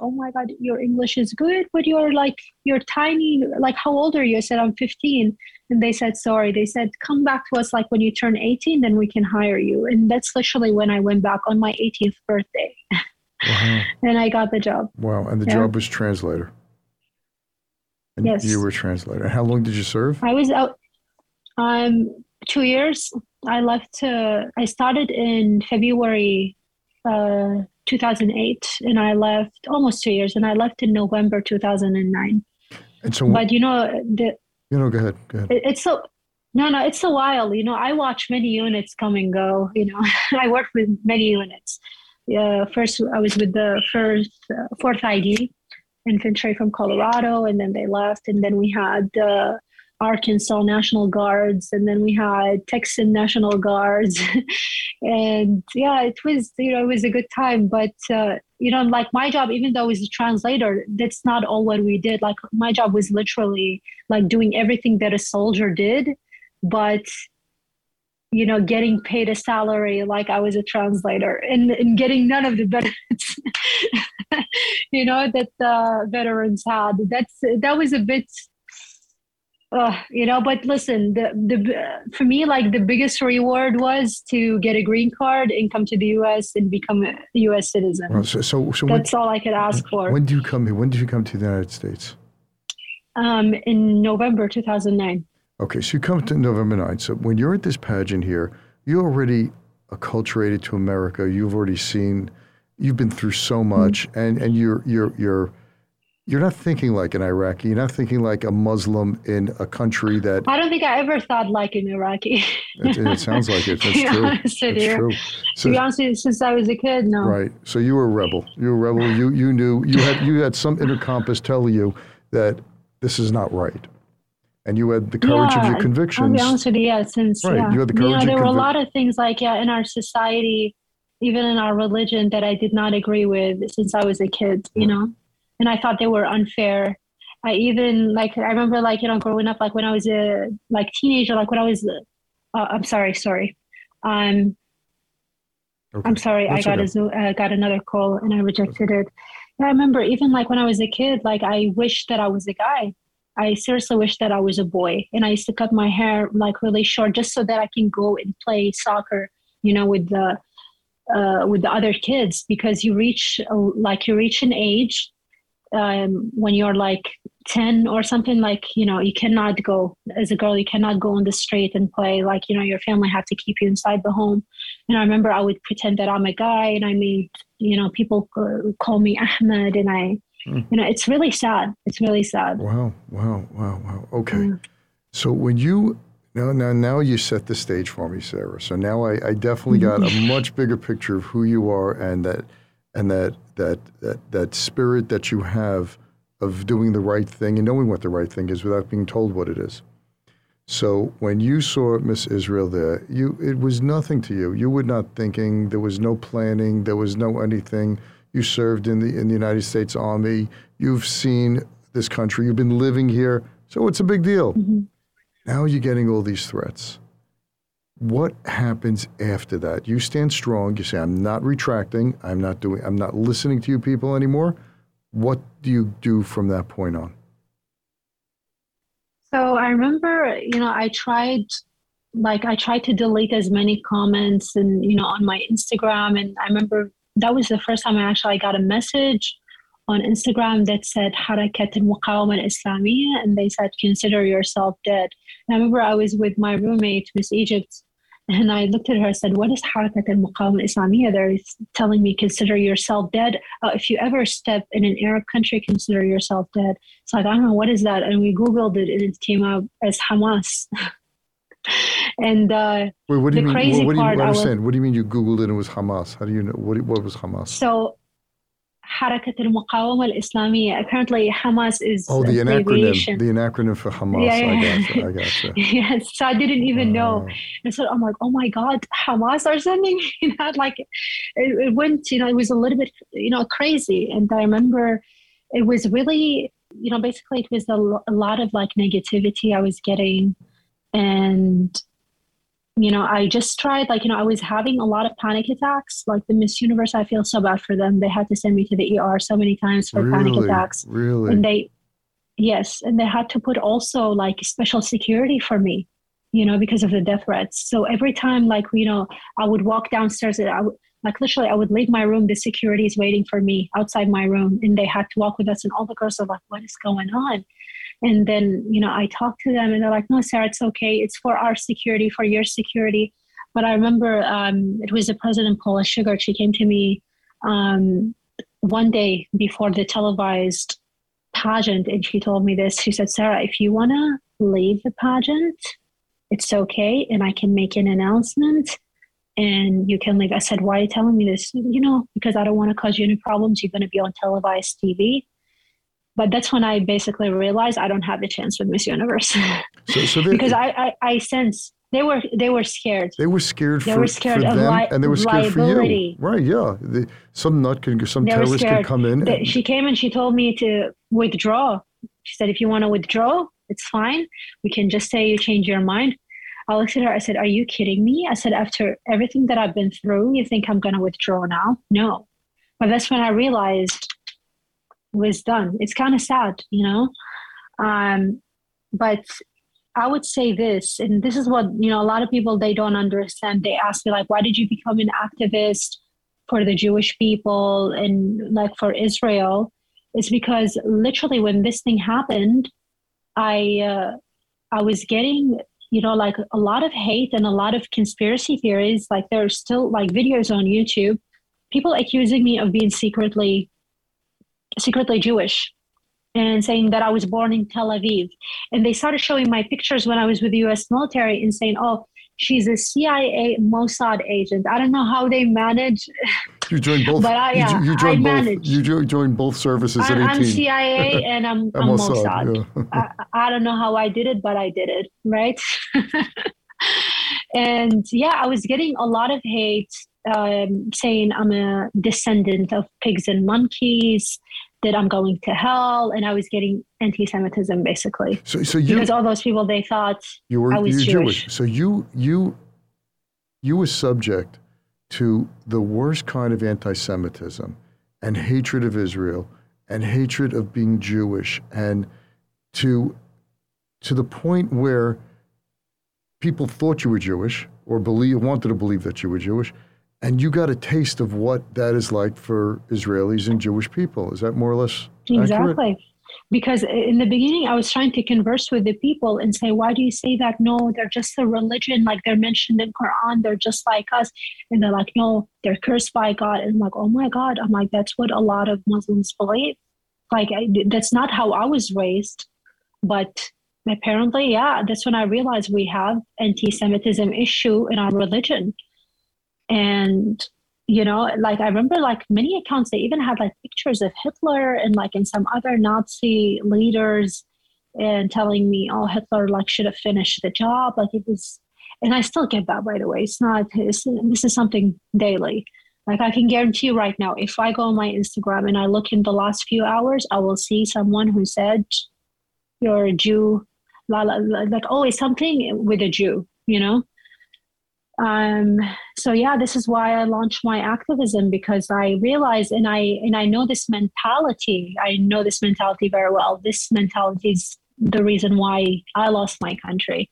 oh my God, your English is good, but you're like, you're tiny. Like, how old are you? I said, I'm 15. And they said, sorry. They said, come back to us like when you turn 18, then we can hire you. And that's literally when I went back on my 18th birthday. (laughs) Wow. and I got the job. Wow. And the yeah. job was translator. And yes. You were translator. How long did you serve? I was out um, two years. I left. Uh, I started in February uh, 2008, and I left almost two years, and I left in November 2009. And so, but you know, the you know, go ahead. Go ahead. It, it's so no, no, it's a while. You know, I watch many units come and go. You know, (laughs) I work with many units. Uh, first, I was with the first uh, fourth ID infantry from Colorado, and then they left, and then we had. Uh, Arkansas National Guards, and then we had Texan National Guards, (laughs) and yeah, it was you know it was a good time. But uh, you know, like my job, even though I was a translator, that's not all what we did. Like my job was literally like doing everything that a soldier did, but you know, getting paid a salary like I was a translator and, and getting none of the (laughs) benefits, you know, that the veterans had. That's that was a bit uh, you know but listen the, the for me like the biggest reward was to get a green card and come to the us and become a us citizen. Well, so, so, so that's when, all i could ask for. When did you come here? When did you come to the united states? Um, in november 2009 okay so you come to november 9 so when you're at this pageant here you're already acculturated to america you've already seen you've been through so much mm-hmm. and and you're you're you're you're not thinking like an Iraqi. You're not thinking like a Muslim in a country that. I don't think I ever thought like an Iraqi. it, it, (laughs) sounds like it. That's true. That's true. So, to be honest, you, since I was a kid, no. Right. So you were a rebel. You were a rebel. You you knew you had you had some inner compass telling you that this is not right. And you had the courage yeah, of your convictions. I'll be honest with you, yeah, since right, yeah. you had the courage. Know, there were convi- a lot of things like yeah in our society, even in our religion, that I did not agree with since I was a kid. You know, and I thought they were unfair. I even like I remember like you know growing up like when I was a like teenager like when I was uh, I'm sorry sorry um okay. I'm sorry That's I got okay. a uh, got another call and I rejected it. I remember even like when I was a kid like I wished that I was a guy I seriously wish that I was a boy. And I used to cut my hair like really short just so that I can go and play soccer, you know, with the uh, with the other kids because you reach uh, like you reach an age um, when you're like 10 or something like you know you cannot go as a girl you cannot go on the street and play like you know your family have to keep you inside the home and i remember i would pretend that i'm a guy and i made you know people call me ahmed and i. You know, it's really sad. It's really sad. Wow, wow, wow, wow. Okay. Mm. So when you now, now, now you set the stage for me, Sarah. So now I, I definitely got a much bigger picture of who you are and that and that that that that spirit that you have of doing the right thing and knowing what the right thing is without being told what it is. So when you saw Miss Israel there, you it was nothing to you. You were not thinking. There was no planning. There was no anything. You served in the in the United States Army. You've seen this country. You've been living here, so it's a big deal. Mm-hmm. Now you're getting all these threats. What happens after that? You stand strong. You say, "I'm not retracting. I'm not doing. I'm not listening to you people anymore." What do you do from that point on? So I remember, you know, I tried like I tried to delete as many comments and you know on my Instagram and I remember that was the first time I actually got a message on Instagram that said Harakat al-Muqawama al-Islamiyya and they said consider yourself dead. And I remember I was with my roommate, Miss Egypt, and I looked at her and said, what is Harakat al-Muqawama al-Islamiyya? They're telling me consider yourself dead. Uh, if you ever step in an Arab country, consider yourself dead. So like, I don't know, what is that? And we Googled it and it came up as Hamas. (laughs) and uh, Wait, what do you mean? What, what do you understand? Was, what do you mean you Googled it and it was Hamas? How do you know? What, what was Hamas? So, Harakat al-Muqawama al-Islamiyya. Apparently, Hamas is oh the acronym, the acronym for Hamas. Yeah, yeah. I got you. I got you. (laughs) yes, so I didn't even uh, know, and so I'm like, oh my god, Hamas are sending me that. Like, it, it went, you know, it was a little bit, you know, crazy. And I remember, it was really, you know, basically it was a, a lot of like negativity I was getting and you know i just tried like you know i was having a lot of panic attacks like the miss universe i feel so bad for them. They had to send me to the er so many times for really? panic attacks. Really? And they yes and they had to put also like special security for me you know because of the death threats. So every time like you know i would walk downstairs and i would like literally i would leave my room the security is waiting for me outside my room and they had to walk with us and all the girls are like what is going on and then, you know, I talked to them and they're like, no, Sarah, it's okay. It's for our security, for your security. But I remember um, it was the president, Paula Shugart. She came to me um, one day before the televised pageant and she told me this. She said, Sarah, if you want to leave the pageant, it's okay. And I can make an announcement and you can leave. I said, why are you telling me this? You know, because I don't want to cause you any problems. You're going to be on televised TV but that's when I basically realized I don't have a chance with Miss Universe. so, so (laughs) because I, I, I sense they were they were scared. They were scared. They for, were scared of them, li- and they were scared liability. for you. Right? Yeah. some nut can some they terrorist could come in. And, she came and she told me to withdraw. She said, if you want to withdraw, it's fine. We can just say you change your mind. I looked at her. I said, "Are you kidding me?" I said, "After everything that I've been through, you think I'm going to withdraw now?" No. But that's when I realized was done. It's kind of sad, you know. Um, but I would say this, and this is what you know. A lot of people they don't understand. They ask me like, "Why did you become an activist for the Jewish people and like for Israel?" It's because literally when this thing happened, I uh, I was getting you know like a lot of hate and a lot of conspiracy theories. Like there's still like videos on YouTube, people accusing me of being secretly secretly Jewish and saying that I was born in Tel Aviv. And they started showing my pictures when I was with the US military and saying, oh, she's a CIA Mossad agent. I don't know how they manage. (laughs) You joined both. But I, yeah, you, I joined both. managed. You joined both services I, at I'm 18. CIA (laughs) and I'm, I'm Mossad, Mossad. yeah. I, I don't know how I did it, but I did it, right? (laughs) and yeah, I was getting a lot of hate um, saying I'm a descendant of pigs and monkeys, that I'm going to hell, and I was getting anti-Semitism basically So, so you because all those people they thought you were I was you were Jewish. So you you you were subject to the worst kind of anti-Semitism and hatred of Israel and hatred of being Jewish and to to the point where people thought you were Jewish or believe wanted to believe that you were Jewish and you got a taste of what that is like for Israelis and Jewish people. Is that more or less accurate? Exactly. Because in the beginning, I was trying to converse with the people and say, why do you say that? No, they're just a religion. Like they're mentioned in Quran. They're just like us. And they're like, no, they're cursed by God. And I'm like, oh my God. I'm like, that's what a lot of Muslims believe. Like I, that's not how I was raised. But apparently, yeah, that's when I realized we have anti-Semitism issue in our religion. And you know like i remember like many accounts they even had like pictures of hitler and like in some other nazi leaders and telling me oh hitler like should have finished the job. Like it was and i still get that by the way. It's not it's, this is something daily. Like i can guarantee you right now if i go on my instagram and i look in the last few hours i will see someone who said you're a jew la, la, la, like always something with a jew you know um, so yeah this is why i launched my activism because i realize and i and i know this mentality. I know this mentality very well. This mentality is the reason why i lost my country.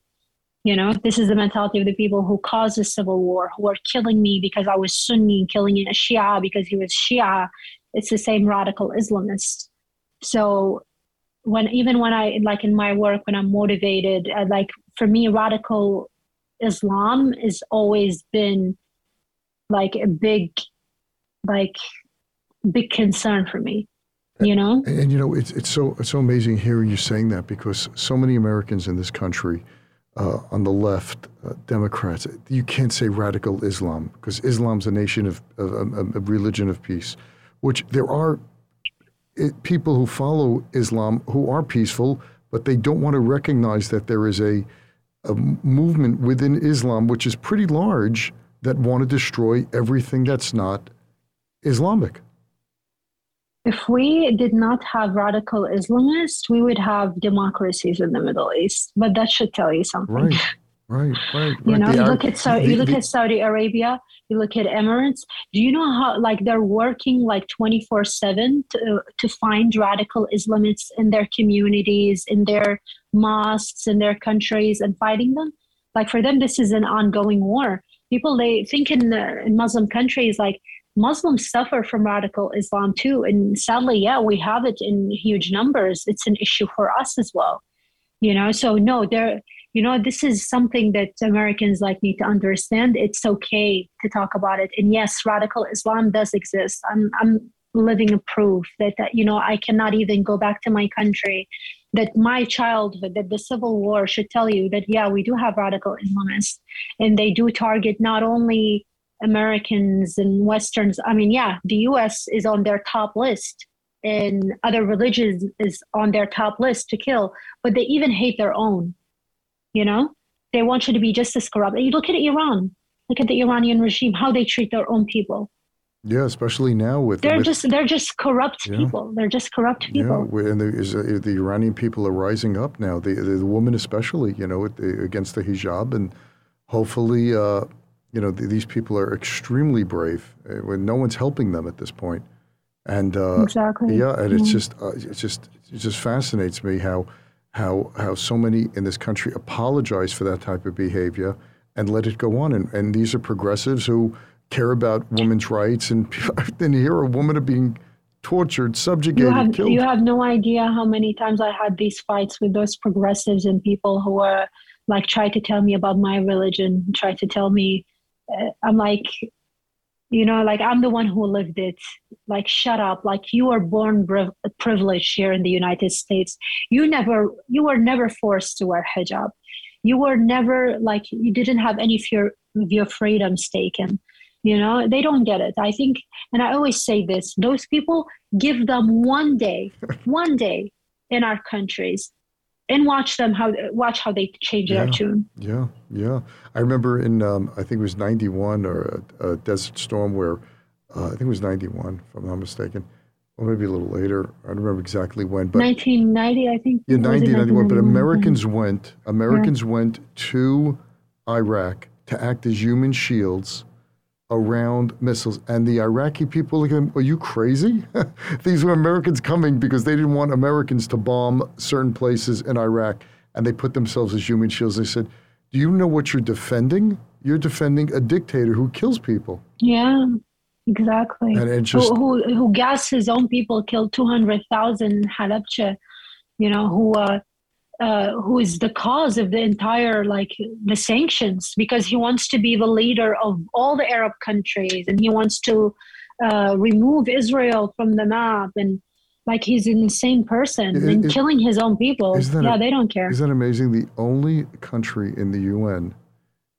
You know this is the mentality of the people who caused the civil war who are killing me because i was sunni killing a shia because he was shia. It's the same radical islamist. So when even when i like in my work when i'm motivated uh, like for me radical Islam has always been like a big, like big concern for me. You know, And, and, you know, it's it's so it's so amazing hearing you saying that because so many Americans in this country, uh, on the left, uh, Democrats, you can't say radical Islam because Islam's a nation of, of, of a religion of peace, which there are it, people who follow Islam who are peaceful, but they don't want to recognize that there is a a movement within Islam which is pretty large that want to destroy everything that's not Islamic. if we did not have radical Islamists, we would have democracies in the Middle East. But that should tell you something. Right, (laughs) right, right. You right. know, The you look at Saudi, the- you look the- at Saudi Arabia, you look at Emirates. Do you know how like they're working like twenty four seven to to find radical Islamists in their communities, in their mosques, in their countries, and fighting them? Like for them, this is an ongoing war. People they think in, the, in Muslim countries like Muslims suffer from radical Islam too, and sadly, yeah, we have it in huge numbers. It's an issue for us as well. You know, so no, there you know this is something that americans like need to understand. It's okay to talk about it. And yes radical islam does exist. I'm i'm living a proof that, that you know i cannot even go back to my country that my childhood that the civil war should tell you that yeah we do have radical islamists. And they do target not only americans and westerns. I mean yeah the us is on their top list and other religions is on their top list to kill but they even hate their own you know? They want you to be just as corrupt. You look at iran. Look at the iranian regime how they treat their own people. Yeah, especially now with they're with, just they're just corrupt Yeah. people. They're just corrupt people. wi- and the, is, uh, the Iranian people are rising up now. The the, the women especially, you know, against the hijab, and hopefully, uh, you know, th- these people are extremely brave. uh, When no one's helping them at this point, and uh, exactly. Yeah, and it's just uh, it just it just fascinates me how how how so many in this country apologize for that type of behavior and let it go on. And and these are progressives who care about women's rights, and (laughs) then hear a woman are being tortured, subjugated, you have killed. you have no idea how many times I had these fights with those progressives and people who are like try to tell me about my religion, try to tell me. Uh, I'm like, you know, like I'm the one who lived it. Like, shut up! Like you were born priv- privileged here in the United States. You never, you were never forced to wear hijab. You were never like you didn't have any fear of your freedoms taken. You know, they don't get it. I think, and I always say this those people give them one day, (laughs) one day in our countries and watch them how watch how they change yeah, their tune. Yeah, yeah. I remember in um, I think it was '91 or a, Desert Storm where uh, I think it was '91 if I'm not mistaken, or maybe a little later. I don't remember exactly when, but 1990, I think. Yeah, 1991. But Americans went. Americans yeah. went to Iraq to act as human shields around missiles. And the Iraqi people look at them, are you crazy? (laughs) These were Americans coming because they didn't want Americans to bomb certain places in Iraq. And they put themselves as human shields. They said, Do you know what you're defending? You're defending a dictator who kills people. Yeah, exactly. And just, who, who, who gassed his own people, killed 200,000 Halabja, you know, who uh, uh, who is the cause of the entire like the sanctions because he wants to be the leader of all the arab countries and he wants to uh, remove israel from the map and like he's an insane person it, and it, killing his own people. yeah a, they don't care. isn't that amazing? The only country in the un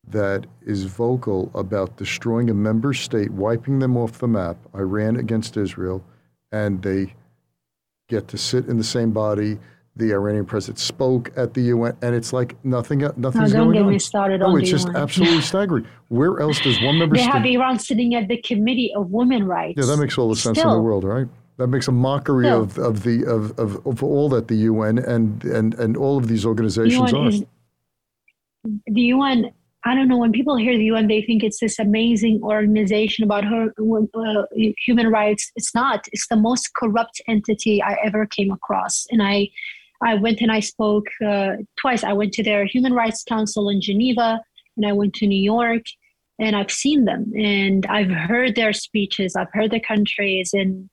that is vocal about destroying a member state wiping them off the map iran against israel and they get to sit in the same body the Iranian president spoke at the UN, and it's like nothing, nothing's no, don't get on. me started oh, on it's just UN. absolutely (laughs) staggering. Where else does one member? They state, have Iran sitting at the Committee of Women Rights. Yeah, that makes all the sense Still. in the world, right? That makes a mockery of, of the of, of, of all that the UN and and and all of these organizations UN are. Is, the UN I don't know, when people hear the UN, they think it's this amazing organization about her, uh, human rights. It's not. It's the most corrupt entity I ever came across. And I, I went and I spoke uh, twice. I went to their Human Rights Council in Geneva, and I went to New York, and I've seen them, and I've heard their speeches. I've heard the countries, and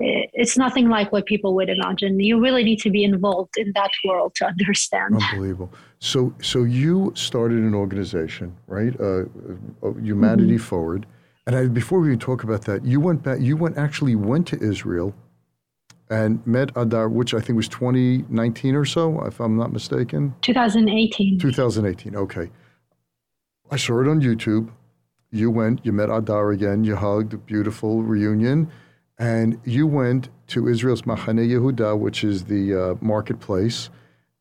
it's nothing like what people would imagine. You really need to be involved in that world to understand. Unbelievable. So, so you started an organization, right? Uh, uh Humanity mm-hmm. Forward. And I, before we talk about that, you went back. You went actually went to Israel and met Adar, which I think was 2019 or so, if I'm not mistaken. 2018. 2018. Okay. I saw it on YouTube. You went. You met Adar again. You hugged. Beautiful reunion and you went to Israel's Machane Yehuda, which is the uh, marketplace,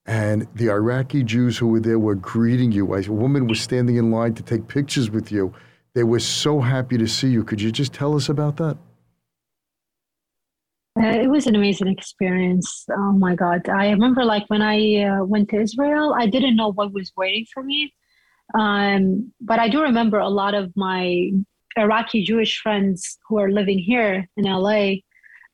and the Iraqi Jews who were there were greeting you. A woman was standing in line to take pictures with you. They were so happy to see you. Could you just tell us about that? Uh, it was an amazing experience. Oh my God. I remember like when I uh, went to Israel, I didn't know what was waiting for me. Um, but I do remember a lot of my Iraqi Jewish friends who are living here in LA,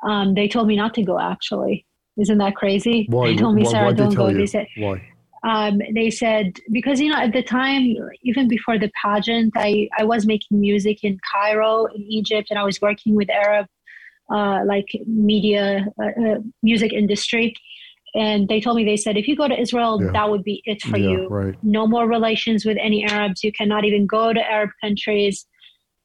um, they told me not to go. Actually, isn't that crazy? Why? They told me, why, Sarah, don't go. You? They said, why? Um, they said because you know at the time, even before the pageant, I I was making music in Cairo, in Egypt, and I was working with Arab, like media, uh, uh, music industry and they told me they said if you go to israel yeah. that would be it for yeah, you right. no more relations with any arabs you cannot even go to arab countries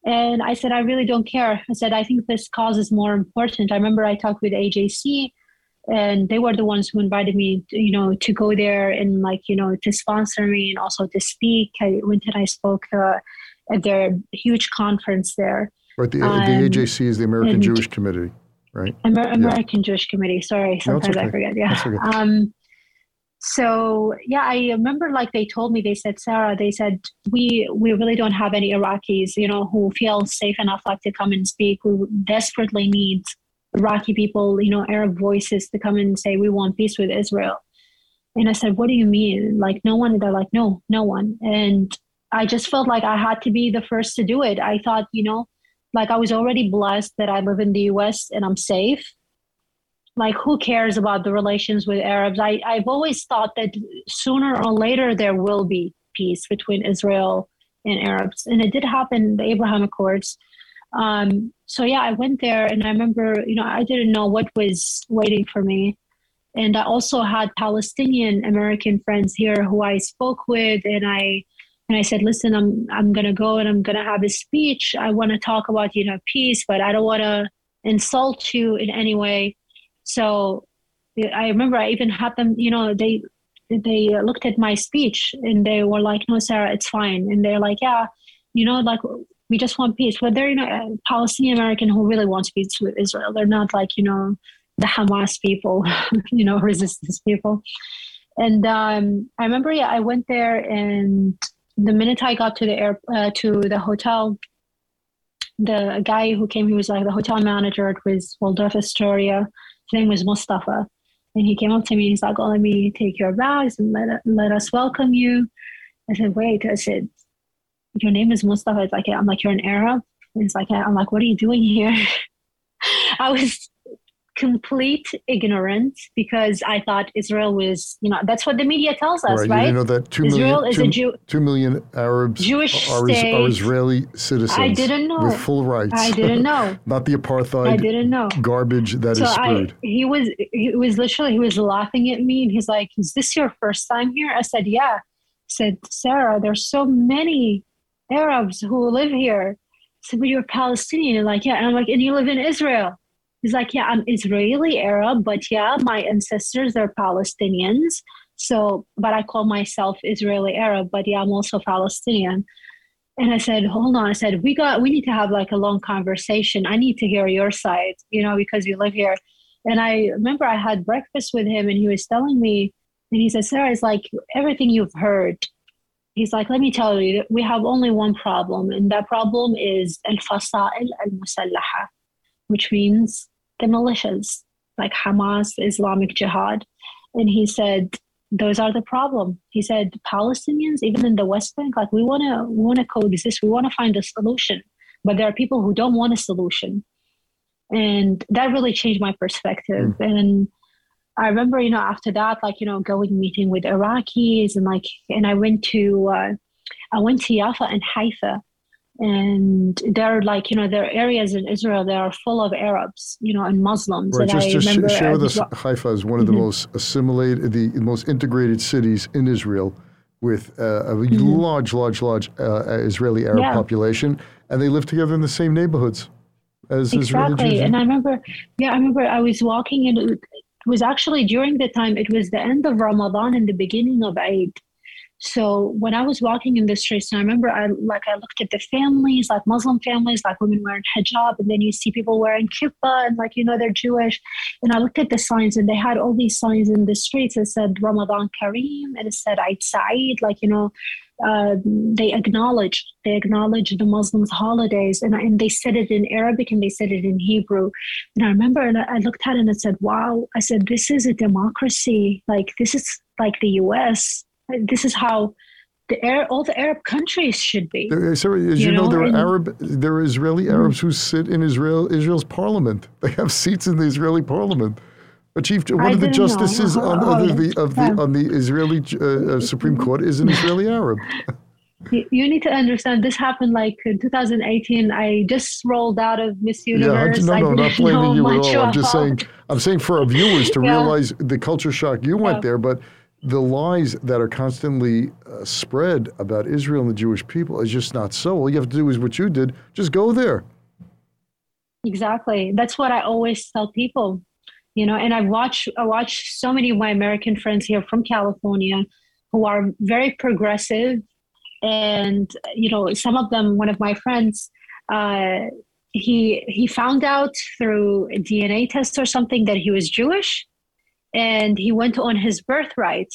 and I said, I really don't care. I said, I think this cause is more important. I remember I talked with AJC and they were the ones who invited me, to, you know, to go there and like, you know, to sponsor me and also to speak. I went and I spoke uh, at their huge conference there. Right. The, um, the AJC is the American Jewish Committee, right? Amer- American yeah. Jewish Committee. Sorry, sometimes no, okay. I forget. Yeah. Okay. Um, so yeah i remember like they told me they said sarah they said we we really don't have any iraqis you know who feel safe enough like to come and speak we desperately need iraqi people you know arab voices to come and say we want peace with israel and i said what do you mean like no one they're like no no one and i just felt like i had to be the first to do it i thought you know like i was already blessed that i live in the us and i'm safe. Like who cares about the relations with arabs? I, i've always thought that sooner or later there will be peace between israel and arabs. And it did happen the abraham accords. Um, so yeah i went there and i remember you know i didn't know what was waiting for me. And i also had palestinian american friends here who i spoke with and i and i said listen i'm i'm to go and i'm to have a speech i want to talk about you know peace but i don't want to insult you in any way so I remember I even had them, you know, they they looked at my speech and they were like, "No, Sarah, it's fine." And they're like, "Yeah, you know, like We just want peace. But they're, you know, a Palestinian American who really wants peace with Israel. They're not like, you know, the Hamas people, (laughs) you know, (laughs) resistance people. And um, I remember, yeah, I went there, and the minute I got to the air uh, to the hotel, the guy who came, he was like the hotel manager. It was Waldorf Astoria. His name was Mustafa, and he came up to me. He's like, "Oh, let me take your bags and let let us welcome you." I said, "Wait," I said, "Your name is Mustafa." It's like, "I'm like you're an Arab." He's like, "I'm like, what are you doing here?" (laughs) I was complete ignorance because I thought Israel was, you know, that's what the media tells us, right? right? You know that two Israel million, is two, a Jew, two million Arabs Jewish are, state. are Israeli citizens. I didn't know with full rights. I didn't know. (laughs) Not the apartheid. I didn't know garbage that so is I, he was he was literally he was laughing at me and he's like, "Is this your first time here?" I said, "Yeah." He said, "Sarah, there's so many Arabs who live here." I said, "But you're Palestinian." Like, yeah, and I'm like, "And you live in Israel?" He's like, yeah, I'm Israeli Arab, but yeah, my ancestors are Palestinians. So, but I call myself Israeli Arab, but yeah, I'm also Palestinian. And I said, hold on. I said, we got, we need to have like a long conversation. I need to hear your side, you know, because you live here. And I remember I had breakfast with him and he was telling me, and he said, Sarah, it's like everything you've heard. He's like, let me tell you, we have only one problem, and that problem is al-fasa'il al-musallaha which means the militias like Hamas, Islamic Jihad. And he said, those are the problem. He said, Palestinians, even in the West Bank, like we want to we want to coexist. We want to find a solution, but there are people who don't want a solution, and that really changed my perspective. Mm. And I remember, you know, after that, like you know, going meeting with Iraqis and like, and I went to uh, I went to Yafa and Haifa, and they're like you know there are areas in Israel that are full of Arabs, you know, and Muslims. Right. And just, I just share with us, Haifa is one of the mm-hmm. most assimilated, the most integrated cities in Israel, with uh, a mm-hmm. large, large, large uh, Israeli Arab yeah. population, and they live together in the same neighborhoods as exactly. And I remember, yeah, I remember I was walking, and it was actually during the time. It was the end of Ramadan and the beginning of Eid so when I was walking in the streets, and I remember I like I looked at the families, like Muslim families, like women wearing hijab, and then you see people wearing kippah, and like you know they're Jewish. And I looked at the signs, and they had all these signs in the streets. It said Ramadan Kareem, and it said Eid Saeed, like you know. Uh, they acknowledge they acknowledge the Muslims' holidays, and, and they said it in Arabic and they said it in Hebrew. And I remember, and I looked at it and I said, "Wow!" I said, "This is a democracy. Like this is like the U.S." this is how the Arab, all the Arab countries should be. There, as you, you know, know, there are Arab, there are Israeli mm-hmm. Arabs who sit in Israel, Israel's parliament. (laughs) They have seats in the Israeli parliament. A chief, one I of the justices on, oh, the, of the, on the Israeli uh, uh, Supreme mm-hmm. Court is an Israeli Arab. (laughs) You, you need to understand this happened like in 2018. I just rolled out of Miss Universe. Yeah, no, no, not (laughs) blaming you at all. I'm just saying, I'm saying for our viewers to yeah. realize the culture shock. You went yeah. there, but the lies that are constantly uh, spread about Israel and the Jewish people is just not so. All you have to do is what you did, just go there. Exactly. That's what I always tell people. You know, and I watch I watch so many of my American friends here from California who are very progressive and you know, some of them one of my friends uh, he he found out through DNA test or something that he was Jewish and he went on his birthright.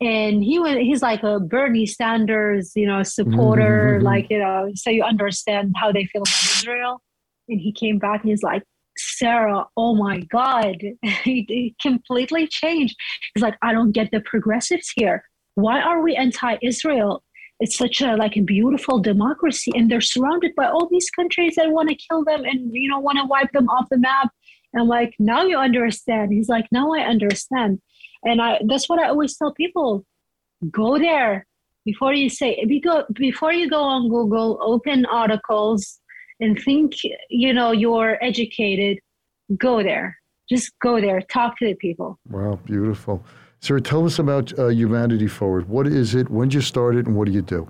And he went he's like a bernie sanders you know supporter mm-hmm. like you know so you understand how they feel about israel. And he came back and he's like sarah oh my god. (laughs) He, he completely changed. He's like i don't get the progressives here. Why are we anti-israel? It's such a like a beautiful democracy and they're surrounded by all these countries. That want to kill them and you know want to wipe them off the map and I'm like, now you understand. He's like, now I understand. And I that's what I always tell people. Go there before you say before you go on Google, open articles and think, you know, you're educated, go there. Just go there, talk to the people. Wow, beautiful. Sarah, tell us about uh, Humanity Forward. What is it? When did you start it, and what do you do?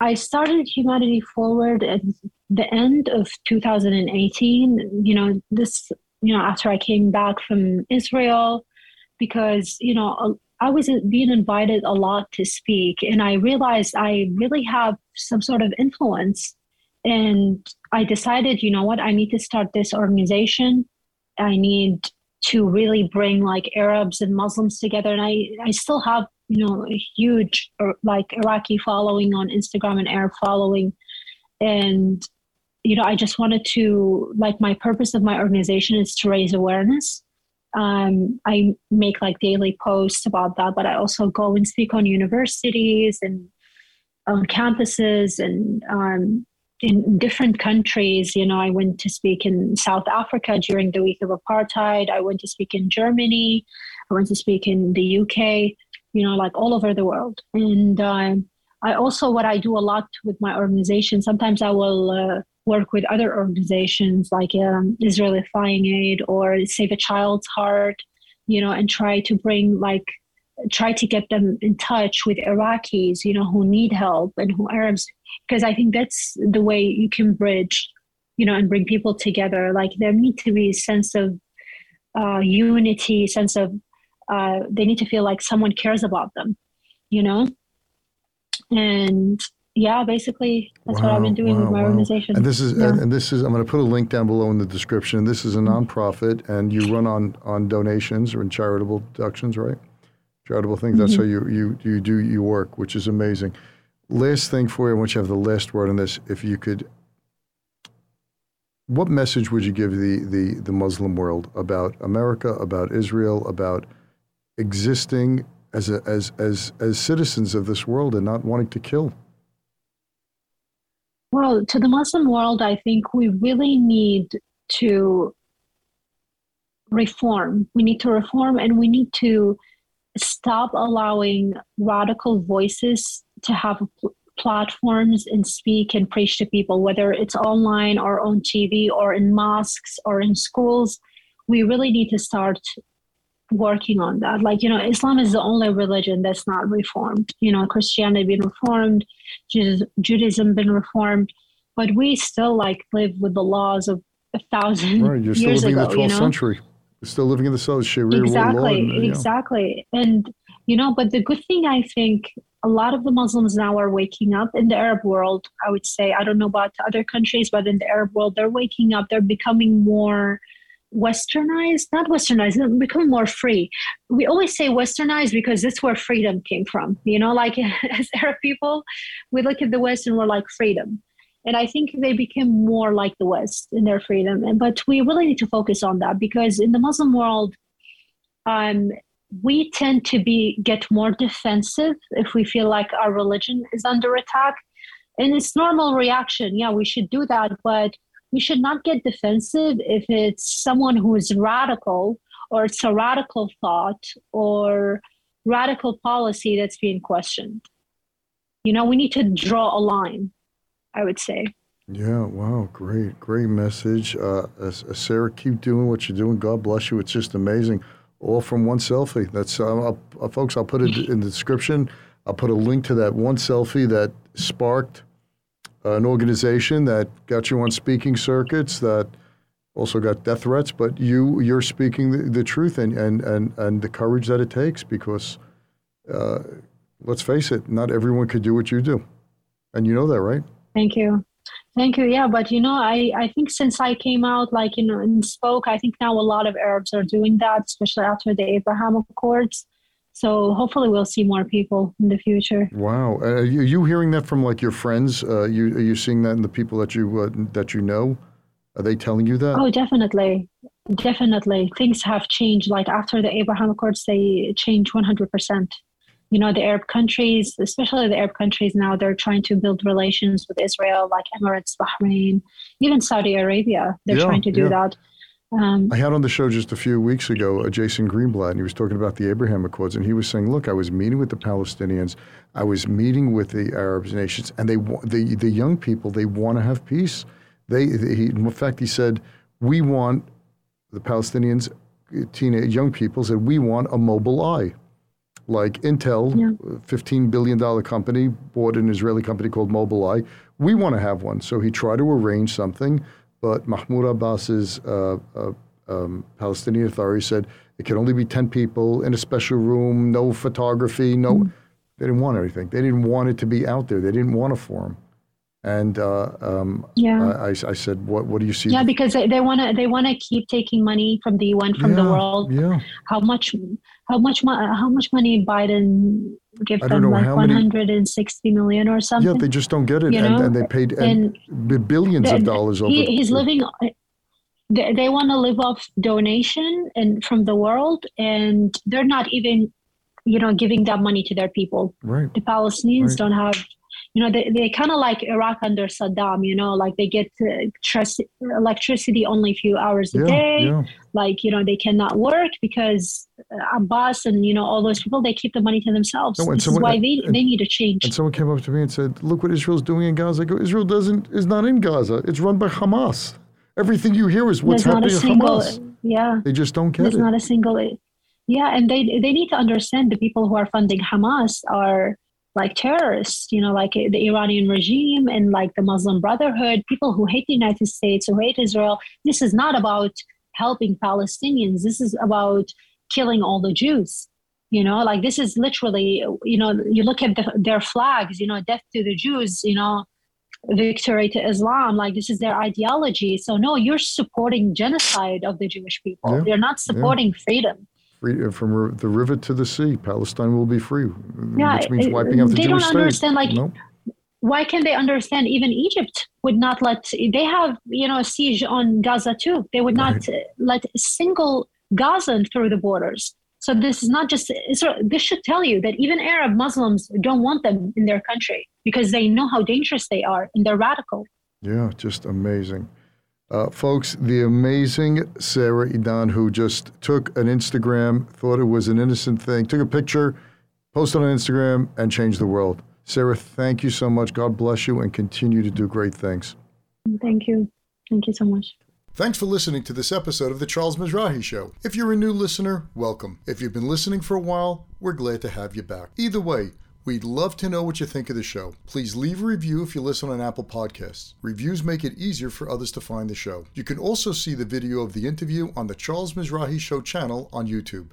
I started Humanity Forward at the end of 2018. You know, this, you know, after I came back from Israel, because, you know, I was being invited a lot to speak, and I realized I really have some sort of influence. And I decided, you know what, I need to start this organization. I need to really bring like Arabs and Muslims together. And I, I still have, you know, a huge like Iraqi following on Instagram and Arab following. And, you know, I just wanted to, like, my purpose of my organization is to raise awareness um, I make like daily posts about that, but I also go and speak on universities and on campuses and um, in different countries. You know, I went to speak in South Africa during the week of apartheid. I went to speak in Germany. I went to speak in the UK. You know, like all over the world. And um, I also, what I do a lot with my organization, sometimes I will uh, work with other organizations like um, Israeli Flying Aid or Save a Child's Heart, you know, and try to bring like try to get them in touch with Iraqis, you know, who need help and who Arabs, because I think that's the way you can bridge, you know, and bring people together. Like there need to be a sense of uh, unity, sense of uh, they need to feel like someone cares about them, you know, and yeah, basically that's wow, what I've been doing wow, with my wow. organization. And this is yeah. and, and, this is I'm going to put a link down below in the description. This is a nonprofit, and you run on on donations or in charitable deductions, right? Charitable things. Mm-hmm. That's how you you you do your work, which is amazing. Last thing for you, I want you to have the last word on this. If you could, what message would you give the the the Muslim world about America, about Israel, about existing as a, as as as citizens of this world and not wanting to kill? Well, to the Muslim world, I think we really need to reform. We need to reform and we need to stop allowing radical voices to have platforms and speak and preach to people, whether it's online or on TV or in mosques or in schools. We really need to start working on that. Like, you know, Islam is the only religion that's not reformed. You know, Christianity been reformed, Judaism been reformed, but we still like live with the laws of a thousand right, you're still living ago, in the 12th you know? century. You're still living in the South Sharia exactly, law. And, exactly. And, you know, but the good thing I think a lot of the Muslims now are waking up in the Arab world. I would say, I don't know about other countries, but in the Arab world, they're waking up. They're becoming more westernized not westernized become more free. We always say westernized because that's where freedom came from you know like (laughs) as arab people we look at the west and we're like freedom. And i think they became more like the west in their freedom and but we really need to focus on that because in the muslim world um, we tend to be get more defensive if we feel like our religion is under attack. And it's normal reaction. Yeah we should do that but we should not get defensive if it's someone who is radical or it's a radical thought or radical policy that's being questioned. You know, we need to draw a line, I would say. Yeah, wow, great, great message. Uh, Sarah, keep doing what you're doing. God bless you. It's just amazing. All from one selfie. That's, uh, I'll, uh, folks, I'll put it in the description. I'll put a link to that one selfie that sparked an organization that got you on speaking circuits, that also got death threats, but you you're speaking the, the truth and, and, and, and the courage that it takes because uh, let's face it, not everyone could do what you do. And you know that, right? Thank you. Thank you. Yeah, but you know, I, I think since I came out, like, you know, and spoke, I think now a lot of Arabs are doing that, especially after the Abraham Accords. So hopefully we'll see more people in the future. Wow, uh, are you hearing that from like your friends? Uh, you are you seeing that in the people that you uh, that you know? Are they telling you that? Oh, definitely, definitely. Things have changed. Like after the Abraham Accords, they changed one hundred percent. You know, the Arab countries, especially the Arab countries now, they're trying to build relations with Israel, like Emirates, Bahrain, even Saudi Arabia. They're yeah, trying to do yeah. that. Um, I had on the show just a few weeks ago uh, Jason Greenblatt, and he was talking about the Abraham Accords, and he was saying, "Look, I was meeting with the Palestinians, I was meeting with the Arab nations, and they the the young people they want to have peace. They, they he, in fact, he said, we want the Palestinians, uh, teenage young people said we want a Mobileye." Like Intel, yeah. $15 billion company, bought an Israeli company called Mobileye. We want to have one. So he tried to arrange something but Mahmoud Abbas's uh, uh, um, Palestinian Authority said It could only be 10 people in a special room, no photography, no. Mm. They didn't want anything. They didn't want it to be out there. They didn't want a forum. And uh, um, yeah, I, I, said, "What? What do you see?" Yeah, because they want to they want to keep taking money from the UN from yeah, the world. Yeah. How much? How much? How much money Biden give them? Like one hundred and sixty million or something. Yeah, they just don't get it, you and, and, they paid and, and billions of dollars over. He, he's living. They, they want to live off donation and from the world, and they're not even, you know, giving that money to their people. Right. The Palestinians right. don't have you know, they, they kind of like Iraq under Saddam, you know, like they get electricity only a few hours a yeah, day. Yeah. Like, you know, they cannot work because uh, Abbas and, you know, all those people, they keep the money to themselves. No, this someone, is why they, and, they need a change. And someone came up to me and said, look what Israel's doing in Gaza. I go, Israel doesn't, is not in Gaza. It's run by Hamas. Everything you hear is what's There's happening in single, Hamas. Yeah. They just don't get There's it. There's not a single, yeah. And they, they need to understand the people who are funding Hamas are, like terrorists, you know, like the Iranian regime and like the Muslim Brotherhood, people who hate the United States, who hate Israel. This is not about helping Palestinians. This is about killing all the Jews. You know, like this is literally, you know, you look at the, their flags, you know, death to the Jews, you know, victory to Islam. Like this is their ideology. So no, you're supporting genocide of the Jewish people. Yeah. You're not supporting yeah. freedom free uh, from the river to the sea. Palestine will be free, yeah, which means wiping out the Jewish state. they don't understand like why can they understand even Egypt would not let they have you know a siege on Gaza too. They would not let a single Gazan through the borders. So this is not just Israel. This should tell you that even Arab Muslims don't want them in their country because they know how dangerous they are and they're radical. Yeah, just amazing. Uh, folks, the amazing Sarah Idan, who just took an Instagram, thought it was an innocent thing, took a picture, posted on Instagram, and changed the world. Sarah, thank you so much. God bless you and continue to do great things. Thank you. Thank you so much. Thanks for listening to this episode of The Charles Mizrahi Show. If you're a new listener, welcome. If you've been listening for a while, we're glad to have you back. Either way, We'd love to know what you think of the show. Please leave a review if you listen on Apple Podcasts. Reviews make it easier for others to find the show. You can also see the video of the interview on the Charles Mizrahi Show channel on YouTube.